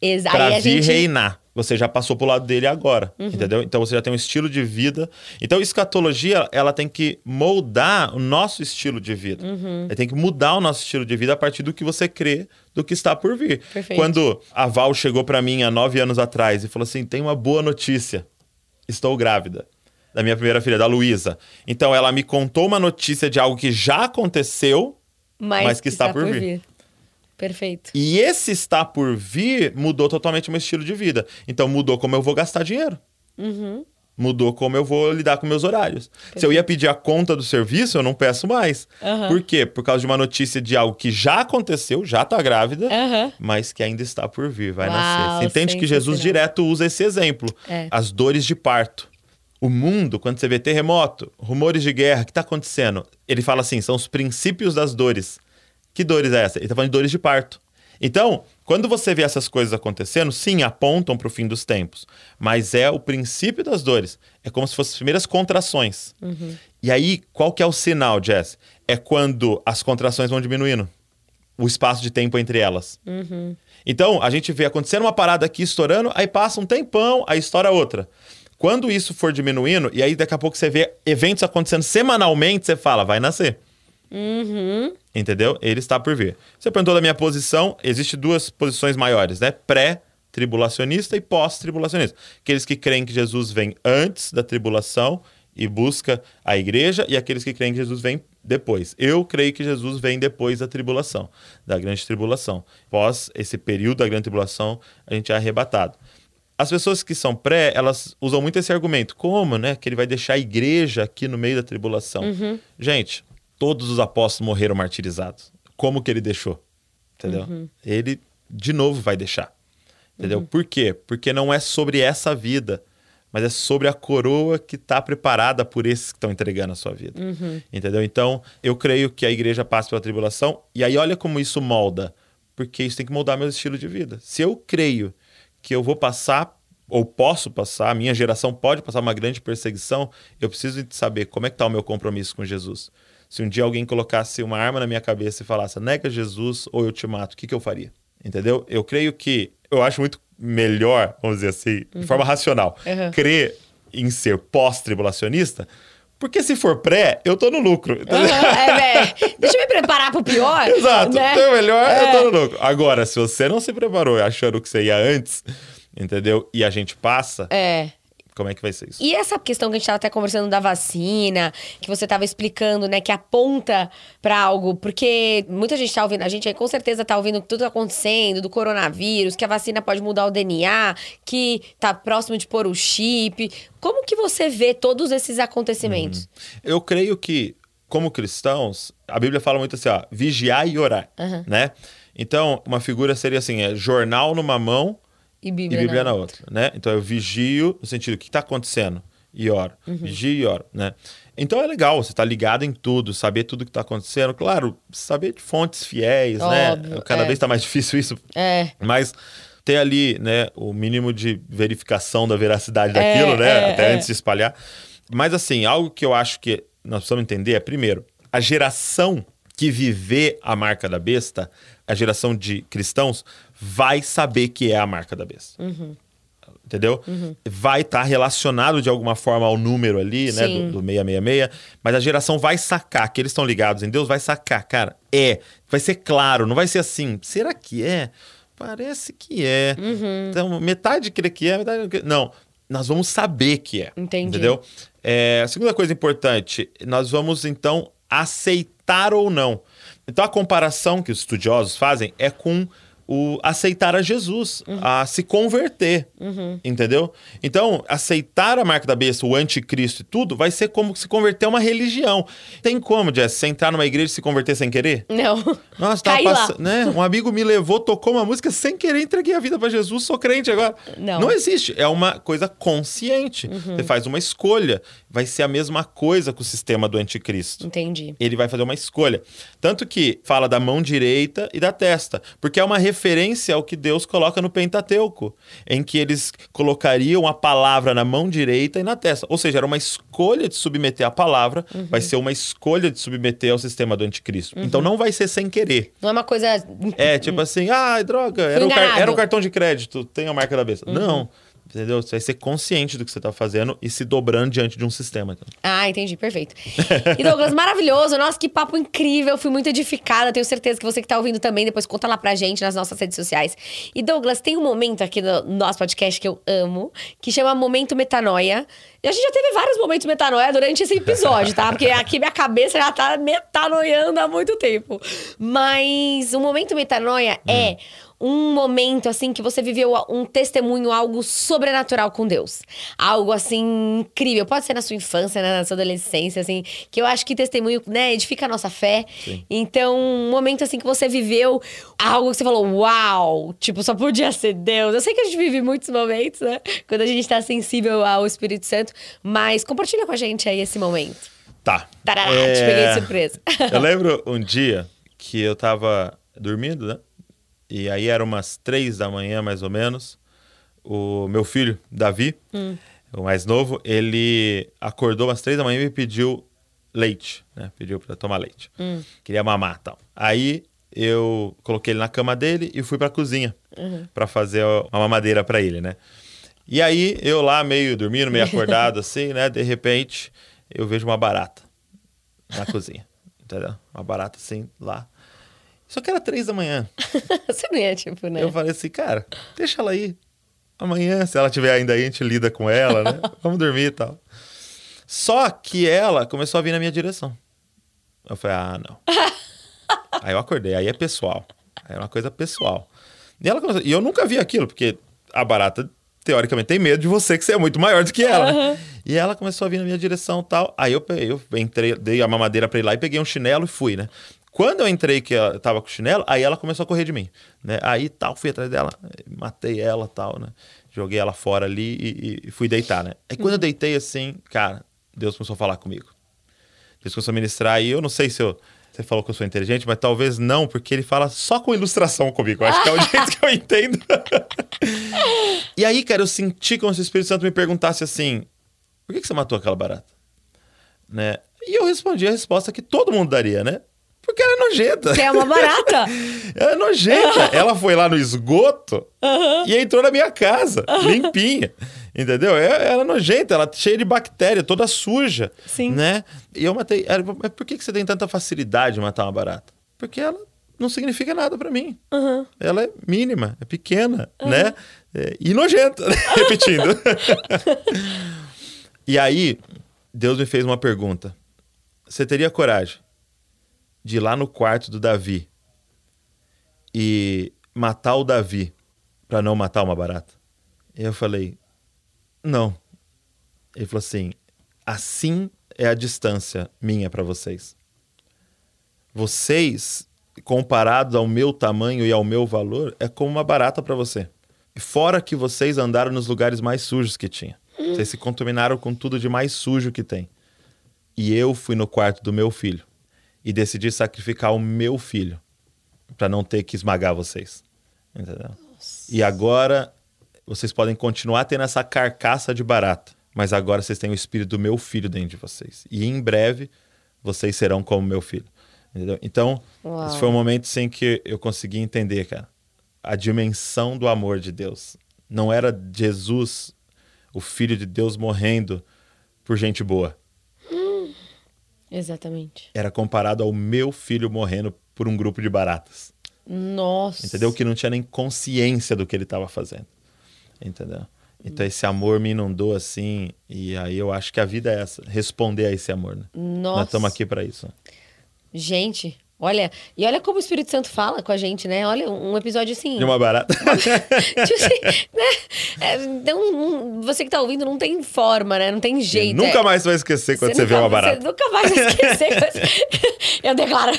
Speaker 2: Exa-
Speaker 1: para
Speaker 2: Aí a
Speaker 1: vir
Speaker 2: gente. Uhum.
Speaker 1: reinar. Você já passou pro lado dele agora, entendeu? Então você já tem um estilo de vida. Então escatologia, ela tem que moldar o nosso estilo de vida.
Speaker 2: Uhum.
Speaker 1: Ela tem que mudar o nosso estilo de vida a partir do que você crê, do que está por vir.
Speaker 2: Perfeito.
Speaker 1: Quando a Val chegou para mim há nove anos atrás e falou assim: tem uma boa notícia, estou grávida. da minha primeira filha, da Luísa. Então ela me contou uma notícia de algo que já aconteceu, mas, que está, por vir.
Speaker 2: Perfeito.
Speaker 1: E esse está por vir mudou totalmente o meu estilo de vida. Então mudou como eu vou gastar dinheiro.
Speaker 2: Uhum.
Speaker 1: Mudou como eu vou lidar com meus horários. Se eu ia pedir a conta do serviço, eu não peço mais.
Speaker 2: Aham.
Speaker 1: Por quê? Por causa de uma notícia de algo que já aconteceu, já tá grávida,
Speaker 2: Aham.
Speaker 1: mas que ainda está por vir, vai
Speaker 2: Uau,
Speaker 1: nascer. Você entende que Jesus direto usa esse exemplo.
Speaker 2: É.
Speaker 1: As dores de parto. O mundo, quando você vê terremoto, rumores de guerra, o que está acontecendo? Ele fala assim: são os princípios das dores. Que dores é essa? Ele está falando de dores de parto. Então, quando você vê essas coisas acontecendo, sim, apontam para o fim dos tempos. Mas é o princípio das dores. É como se fossem as primeiras contrações. E aí, qual que é o sinal, Jess? É quando as contrações vão diminuindo. O espaço de tempo entre elas. Então, a gente vê acontecendo uma parada aqui estourando, aí passa um tempão, aí estoura outra. Quando isso for diminuindo, e aí daqui a pouco você vê eventos acontecendo semanalmente, você fala, vai nascer.
Speaker 2: Uhum.
Speaker 1: Entendeu? Ele está por vir. Você perguntou da minha posição, existe duas posições maiores, né? Pré-tribulacionista e pós-tribulacionista. Aqueles que creem que Jesus vem antes da tribulação e busca a igreja, e aqueles que creem que Jesus vem depois. Eu creio que Jesus vem depois da tribulação, da grande tribulação. Pós esse período da grande tribulação, a gente é arrebatado. As pessoas que são pré, elas usam muito esse argumento. Como, né? Que ele vai deixar a igreja aqui no meio da tribulação. Gente, todos os apóstolos morreram martirizados. Como que ele deixou? Entendeu? Ele, de novo, vai deixar. Entendeu? Por quê? Porque não é sobre essa vida, mas é sobre a coroa que está preparada por esses que estão entregando a sua vida. Entendeu? Então, eu creio que a igreja passa pela tribulação, e aí olha como isso molda. Porque isso tem que moldar meu estilo de vida. Se eu creio que eu vou passar, ou posso passar, a minha geração pode passar uma grande perseguição, eu preciso saber como é que está o meu compromisso com Jesus. Se um dia alguém colocasse uma arma na minha cabeça e falasse, nega Jesus ou eu te mato, o que, que eu faria? Entendeu? Eu creio que, eu acho muito melhor, vamos dizer assim, de forma racional,
Speaker 2: Uhum.
Speaker 1: crer em ser pós-tribulacionista, porque se for pré, eu tô no lucro.
Speaker 2: Aham, é, é. Deixa eu me preparar pro pior. *laughs*
Speaker 1: Exato.
Speaker 2: né?
Speaker 1: Então, melhor
Speaker 2: É.
Speaker 1: eu tô no lucro. Agora, se você não se preparou achando que você ia antes, entendeu? E a gente passa,
Speaker 2: É.
Speaker 1: como é que vai ser isso?
Speaker 2: E essa questão que a gente tava até conversando da vacina, que você tava explicando, né, que aponta pra algo, porque muita gente tá ouvindo, a gente aí com certeza tá ouvindo tudo acontecendo, do coronavírus, que a vacina pode mudar o DNA, que tá próximo de pôr o chip. Como que você vê todos esses acontecimentos?
Speaker 1: Eu creio que, como cristãos, a Bíblia fala muito assim, ó, vigiar e orar,
Speaker 2: Aham.
Speaker 1: né? Então, uma figura seria assim, é jornal numa mão
Speaker 2: E
Speaker 1: e
Speaker 2: Bíblia,
Speaker 1: Bíblia
Speaker 2: na
Speaker 1: na outra, né? Então, eu vigio no sentido, o que está acontecendo? E oro.
Speaker 2: Uhum.
Speaker 1: Vigio e oro, né? Então, é legal, você tá ligado em tudo, saber tudo que está acontecendo. Claro, saber de fontes fiéis,
Speaker 2: Óbvio,
Speaker 1: né? Cada
Speaker 2: é.
Speaker 1: vez está mais *laughs* difícil isso,
Speaker 2: É.
Speaker 1: Mas ter ali, né, o mínimo de verificação da veracidade daquilo,
Speaker 2: É,
Speaker 1: né,
Speaker 2: é,
Speaker 1: até
Speaker 2: é.
Speaker 1: antes de espalhar. Mas assim, algo que eu acho que nós precisamos entender é, primeiro, a geração que viver a marca da besta, a geração de cristãos, vai saber que é a marca da besta. Entendeu? Vai estar relacionado de alguma forma ao número ali, né?
Speaker 2: Sim.
Speaker 1: Do, do 666. Mas a geração vai sacar, que eles estão ligados em Deus, vai sacar, cara, é. Vai ser claro, não vai ser assim. Será que é? Parece que é. Então, metade crê que é, metade não crê. Não, nós vamos saber que é.
Speaker 2: Entendi.
Speaker 1: Entendeu? É, a segunda coisa importante, nós vamos então aceitar ou não. Então a comparação que os estudiosos fazem é com o aceitar a Jesus, a se converter, entendeu? Então, aceitar a marca da besta, o anticristo e tudo, vai ser como se converter a uma religião. Tem como, Jess, você entrar numa igreja e se converter sem querer?
Speaker 2: Não.
Speaker 1: Nossa, tava passando, né? Um amigo me levou, tocou uma música sem querer, entreguei a vida pra Jesus, sou crente agora.
Speaker 2: Não.
Speaker 1: Não existe, é uma coisa consciente.
Speaker 2: Uhum.
Speaker 1: Você faz uma escolha, vai ser a mesma coisa com o sistema do anticristo.
Speaker 2: Entendi.
Speaker 1: Ele vai fazer uma escolha. Tanto que fala da mão direita e da testa, porque é uma referência ao que Deus coloca no Pentateuco, em que eles colocariam a palavra na mão direita e na testa. Ou seja, era uma escolha de submeter a palavra,
Speaker 2: Uhum.
Speaker 1: vai ser uma escolha de submeter ao sistema do anticristo. Então não vai ser sem querer.
Speaker 2: Não é uma coisa.
Speaker 1: É, tipo *laughs* assim, ah, droga, era o.
Speaker 2: Uhum.
Speaker 1: era o cartão de crédito, tem a marca da besta. Não, Entendeu? Você vai ser consciente do que você tá fazendo e se dobrando diante de um sistema. Então.
Speaker 2: Ah, entendi, perfeito. E Douglas, *laughs* maravilhoso. Nossa, que papo incrível. Fui muito edificada. Tenho certeza que você que tá ouvindo também, depois conta lá pra gente nas nossas redes sociais. E Douglas, tem um momento aqui no nosso podcast que eu amo, que chama Momento Metanoia. E a gente já teve vários momentos metanoia durante esse episódio, tá? Porque aqui minha cabeça já tá metanoiando há muito tempo. Mas o momento metanoia hum. é um momento assim que você viveu um testemunho, algo sobrenatural com Deus. Algo assim incrível. Pode ser na sua infância, né, na sua adolescência, assim, que eu acho que testemunho, né, edifica a nossa fé. Sim. Então, um momento assim que você viveu algo que você falou, uau, tipo, só podia ser Deus. Eu sei que a gente vive muitos momentos, né, quando a gente tá sensível ao Espírito Santo, mas compartilha com a gente aí esse momento.
Speaker 1: Tá.
Speaker 2: Tarará, é... te peguei de surpresa. *laughs*
Speaker 1: eu lembro um dia que eu tava dormindo, né? E aí eram umas três da manhã, mais ou menos. O meu filho, Davi, hum. o mais novo, ele acordou umas três da manhã e me pediu leite, né? Pediu para tomar leite. Hum. Queria mamar tal. Aí eu coloquei ele na cama dele e fui para a cozinha uhum. para fazer uma mamadeira para ele, né? E aí eu lá meio dormindo, meio *laughs* acordado assim, né? De repente eu vejo uma barata na *laughs* cozinha, entendeu? Uma barata assim lá. Só que era três da manhã. *laughs*
Speaker 2: Você não ia, tipo, né?
Speaker 1: Eu falei assim, cara, deixa ela aí. Amanhã, se ela tiver ainda aí, a gente lida com ela, né? Vamos dormir e tal. Só que ela começou a vir na minha direção. Eu falei, ah, não. aí eu acordei, aí é pessoal. Aí é uma coisa pessoal. E, ela começou... e eu nunca vi aquilo, porque a barata, teoricamente, tem medo de você, que você é muito maior do que ela. Uhum. Né? E ela começou a vir na minha direção tal. Aí eu, eu entrei, dei a mamadeira pra ir lá e peguei um chinelo e fui, né? Quando eu entrei, que eu tava com o chinelo, aí ela começou a correr de mim, né? Aí tal, fui atrás dela, matei ela tal, né? Joguei ela fora ali e, e fui deitar, né? Aí quando eu deitei assim, cara, Deus começou a falar comigo. Deus começou a ministrar e eu não sei se eu... Você falou que eu sou inteligente, mas talvez não, porque ele fala só com ilustração comigo. Eu acho que é o *laughs* jeito que eu entendo. e aí, cara, eu senti como se o Espírito Santo me perguntasse assim: por que, que você matou aquela barata? Né? E eu respondi a resposta que todo mundo daria, né? Porque ela é nojenta.
Speaker 2: Você é uma barata. *laughs*
Speaker 1: ela é nojenta. ela foi lá no esgoto uhum. e entrou na minha casa, limpinha. Entendeu? É, ela é nojenta, ela é cheia de bactéria, toda suja. Sim. Né? E eu matei. Ela, mas por que você tem tanta facilidade de matar uma barata? Porque ela não significa nada para mim. Uhum. Ela é mínima, é pequena, né? É, e nojenta, *laughs* repetindo. e aí, Deus me fez uma pergunta. Você teria coragem de ir lá no quarto do Davi e matar o Davi para não matar uma barata? E eu falei, não. Ele falou assim: assim é a distância minha para vocês. Vocês, comparados ao meu tamanho e ao meu valor, é como uma barata para você. Fora que vocês andaram nos lugares mais sujos que tinha. Vocês se contaminaram com tudo de mais sujo que tem. E eu fui no quarto do meu filho e decidi sacrificar o meu filho para não ter que esmagar vocês. Entendeu? Nossa. E agora vocês podem continuar tendo essa carcaça de barata, mas agora vocês têm o espírito do meu filho dentro de vocês. E em breve vocês serão como meu filho. Entendeu? Então, Uau. esse foi um momento sem que eu consegui entender, cara, a dimensão do amor de Deus. Não era Jesus, o filho de Deus morrendo por gente boa.
Speaker 2: Exatamente.
Speaker 1: Era comparado ao meu filho morrendo por um grupo de baratas.
Speaker 2: Nossa.
Speaker 1: Entendeu? Que não tinha nem consciência do que ele estava fazendo. Entendeu? Então esse amor me inundou assim, e aí eu acho que a vida é essa, responder a esse amor, né?
Speaker 2: Nossa.
Speaker 1: Nós estamos aqui para isso.
Speaker 2: Gente, Olha, e olha como o Espírito Santo fala com a gente, né? Olha, um episódio assim.
Speaker 1: De uma barata. *laughs* tipo
Speaker 2: assim, né? É, não, você que tá ouvindo não tem forma, né? Não tem jeito.
Speaker 1: nunca é. mais vai esquecer quando você, você nunca, vê uma barata.
Speaker 2: Você nunca mais vai esquecer. *laughs* Eu declaro.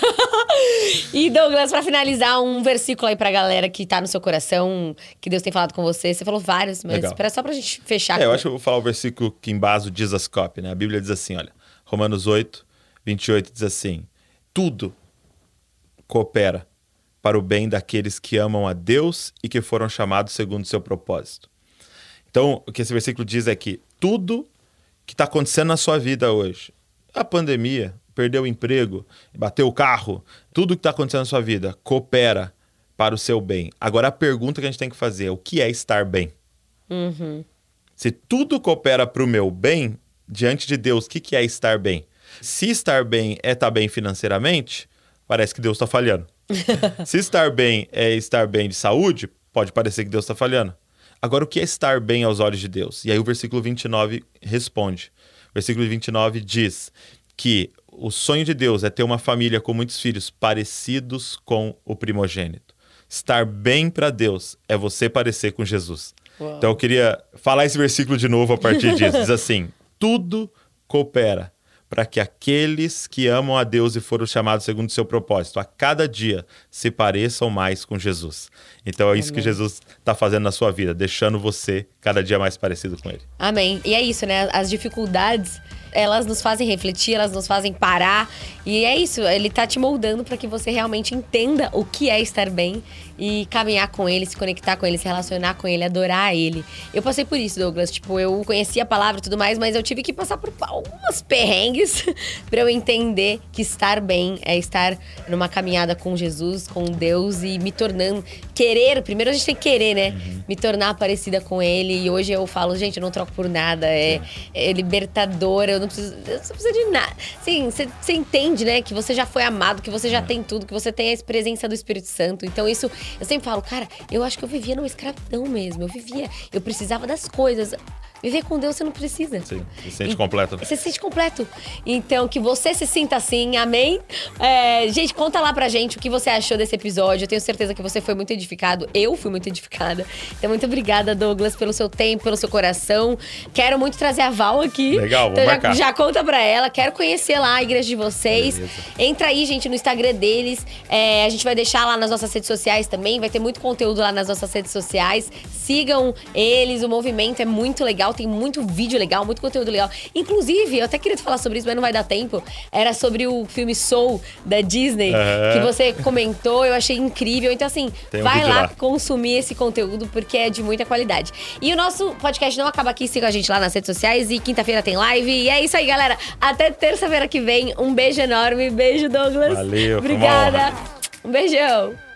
Speaker 2: e Douglas, pra finalizar, um versículo aí pra galera que tá no seu coração, que Deus tem falado com você. Você falou vários, mas Legal. só pra gente fechar.
Speaker 1: É, eu acho que eu vou falar o versículo que embasa o Dizascope, né? A Bíblia diz assim, olha. Romanos 8, 28 diz assim: Tudo coopera para o bem daqueles que amam a Deus e que foram chamados segundo o seu propósito. Então, o que esse versículo diz é que tudo que está acontecendo na sua vida hoje, a pandemia, perdeu o emprego, bateu o carro, tudo que está acontecendo na sua vida coopera para o seu bem. Agora, a pergunta que a gente tem que fazer é: o que é estar bem?
Speaker 2: Uhum.
Speaker 1: Se tudo coopera para o meu bem, diante de Deus, o que, que é estar bem? Se estar bem é estar bem financeiramente, parece que Deus está falhando. *laughs* Se estar bem é estar bem de saúde, pode parecer que Deus está falhando. Agora, o que é estar bem aos olhos de Deus? E aí o versículo 29 responde. O versículo 29 diz que o sonho de Deus é ter uma família com muitos filhos parecidos com o primogênito. Estar bem para Deus é você parecer com Jesus. Uau. Então eu queria falar esse versículo de novo a partir disso. Diz assim: *laughs* tudo coopera para que aqueles que amam a Deus e foram chamados segundo o seu propósito, a cada dia se pareçam mais com Jesus. Então é isso Amém. que Jesus está fazendo na sua vida, deixando você cada dia mais parecido com Ele.
Speaker 2: Amém. E é isso, né? As dificuldades elas nos fazem refletir, elas nos fazem parar. E é isso, ele tá te moldando para que você realmente entenda o que é estar bem e caminhar com ele, se conectar com ele, se relacionar com ele, adorar ele. Eu passei por isso, Douglas. Tipo, eu conhecia a palavra e tudo mais, mas eu tive que passar por algumas perrengues *laughs* para eu entender que estar bem é estar numa caminhada com Jesus, com Deus e me tornando. Querer, primeiro a gente tem que querer, né? Uhum. Me tornar parecida com ele. E hoje eu falo, gente, eu não troco por nada. É, é libertador, eu não preciso, eu não preciso de nada. Sim, você entende, né? Que você já foi amado, que você já é. tem tudo, que você tem a presença do Espírito Santo. Então isso eu sempre falo, cara, eu acho que eu vivia numa escravidão mesmo. Eu vivia, eu precisava das coisas. Viver com Deus você não precisa.
Speaker 1: Sim, se sente e, completo.
Speaker 2: Você se sente completo. Então, que você se sinta assim, amém? É, gente, conta lá pra gente o que você achou desse episódio. Eu tenho certeza que você foi muito edificado. Eu fui muito edificada. Então, muito obrigada, Douglas, pelo seu tempo, pelo seu coração. Quero muito trazer a Val aqui.
Speaker 1: Legal, vamos
Speaker 2: então, já, já, conta pra ela. Quero conhecer lá a igreja de vocês. Beleza. Entra aí, gente, no Instagram deles. É, a gente vai deixar lá nas nossas redes sociais também. Vai ter muito conteúdo lá nas nossas redes sociais. Sigam eles, o movimento é muito legal tem muito vídeo legal, muito conteúdo legal. Inclusive, eu até queria falar sobre isso, mas não vai dar tempo. Era sobre o filme Soul da Disney, é. que você comentou, eu achei incrível. Então, assim, um vai lá, lá, consumir esse conteúdo, porque é de muita qualidade. E o nosso podcast não acaba aqui, siga a gente lá nas redes sociais e quinta-feira tem live. E é isso aí, galera. Até terça-feira que vem. Um beijo enorme. Beijo, Douglas.
Speaker 1: Valeu,
Speaker 2: Obrigada. Um beijão.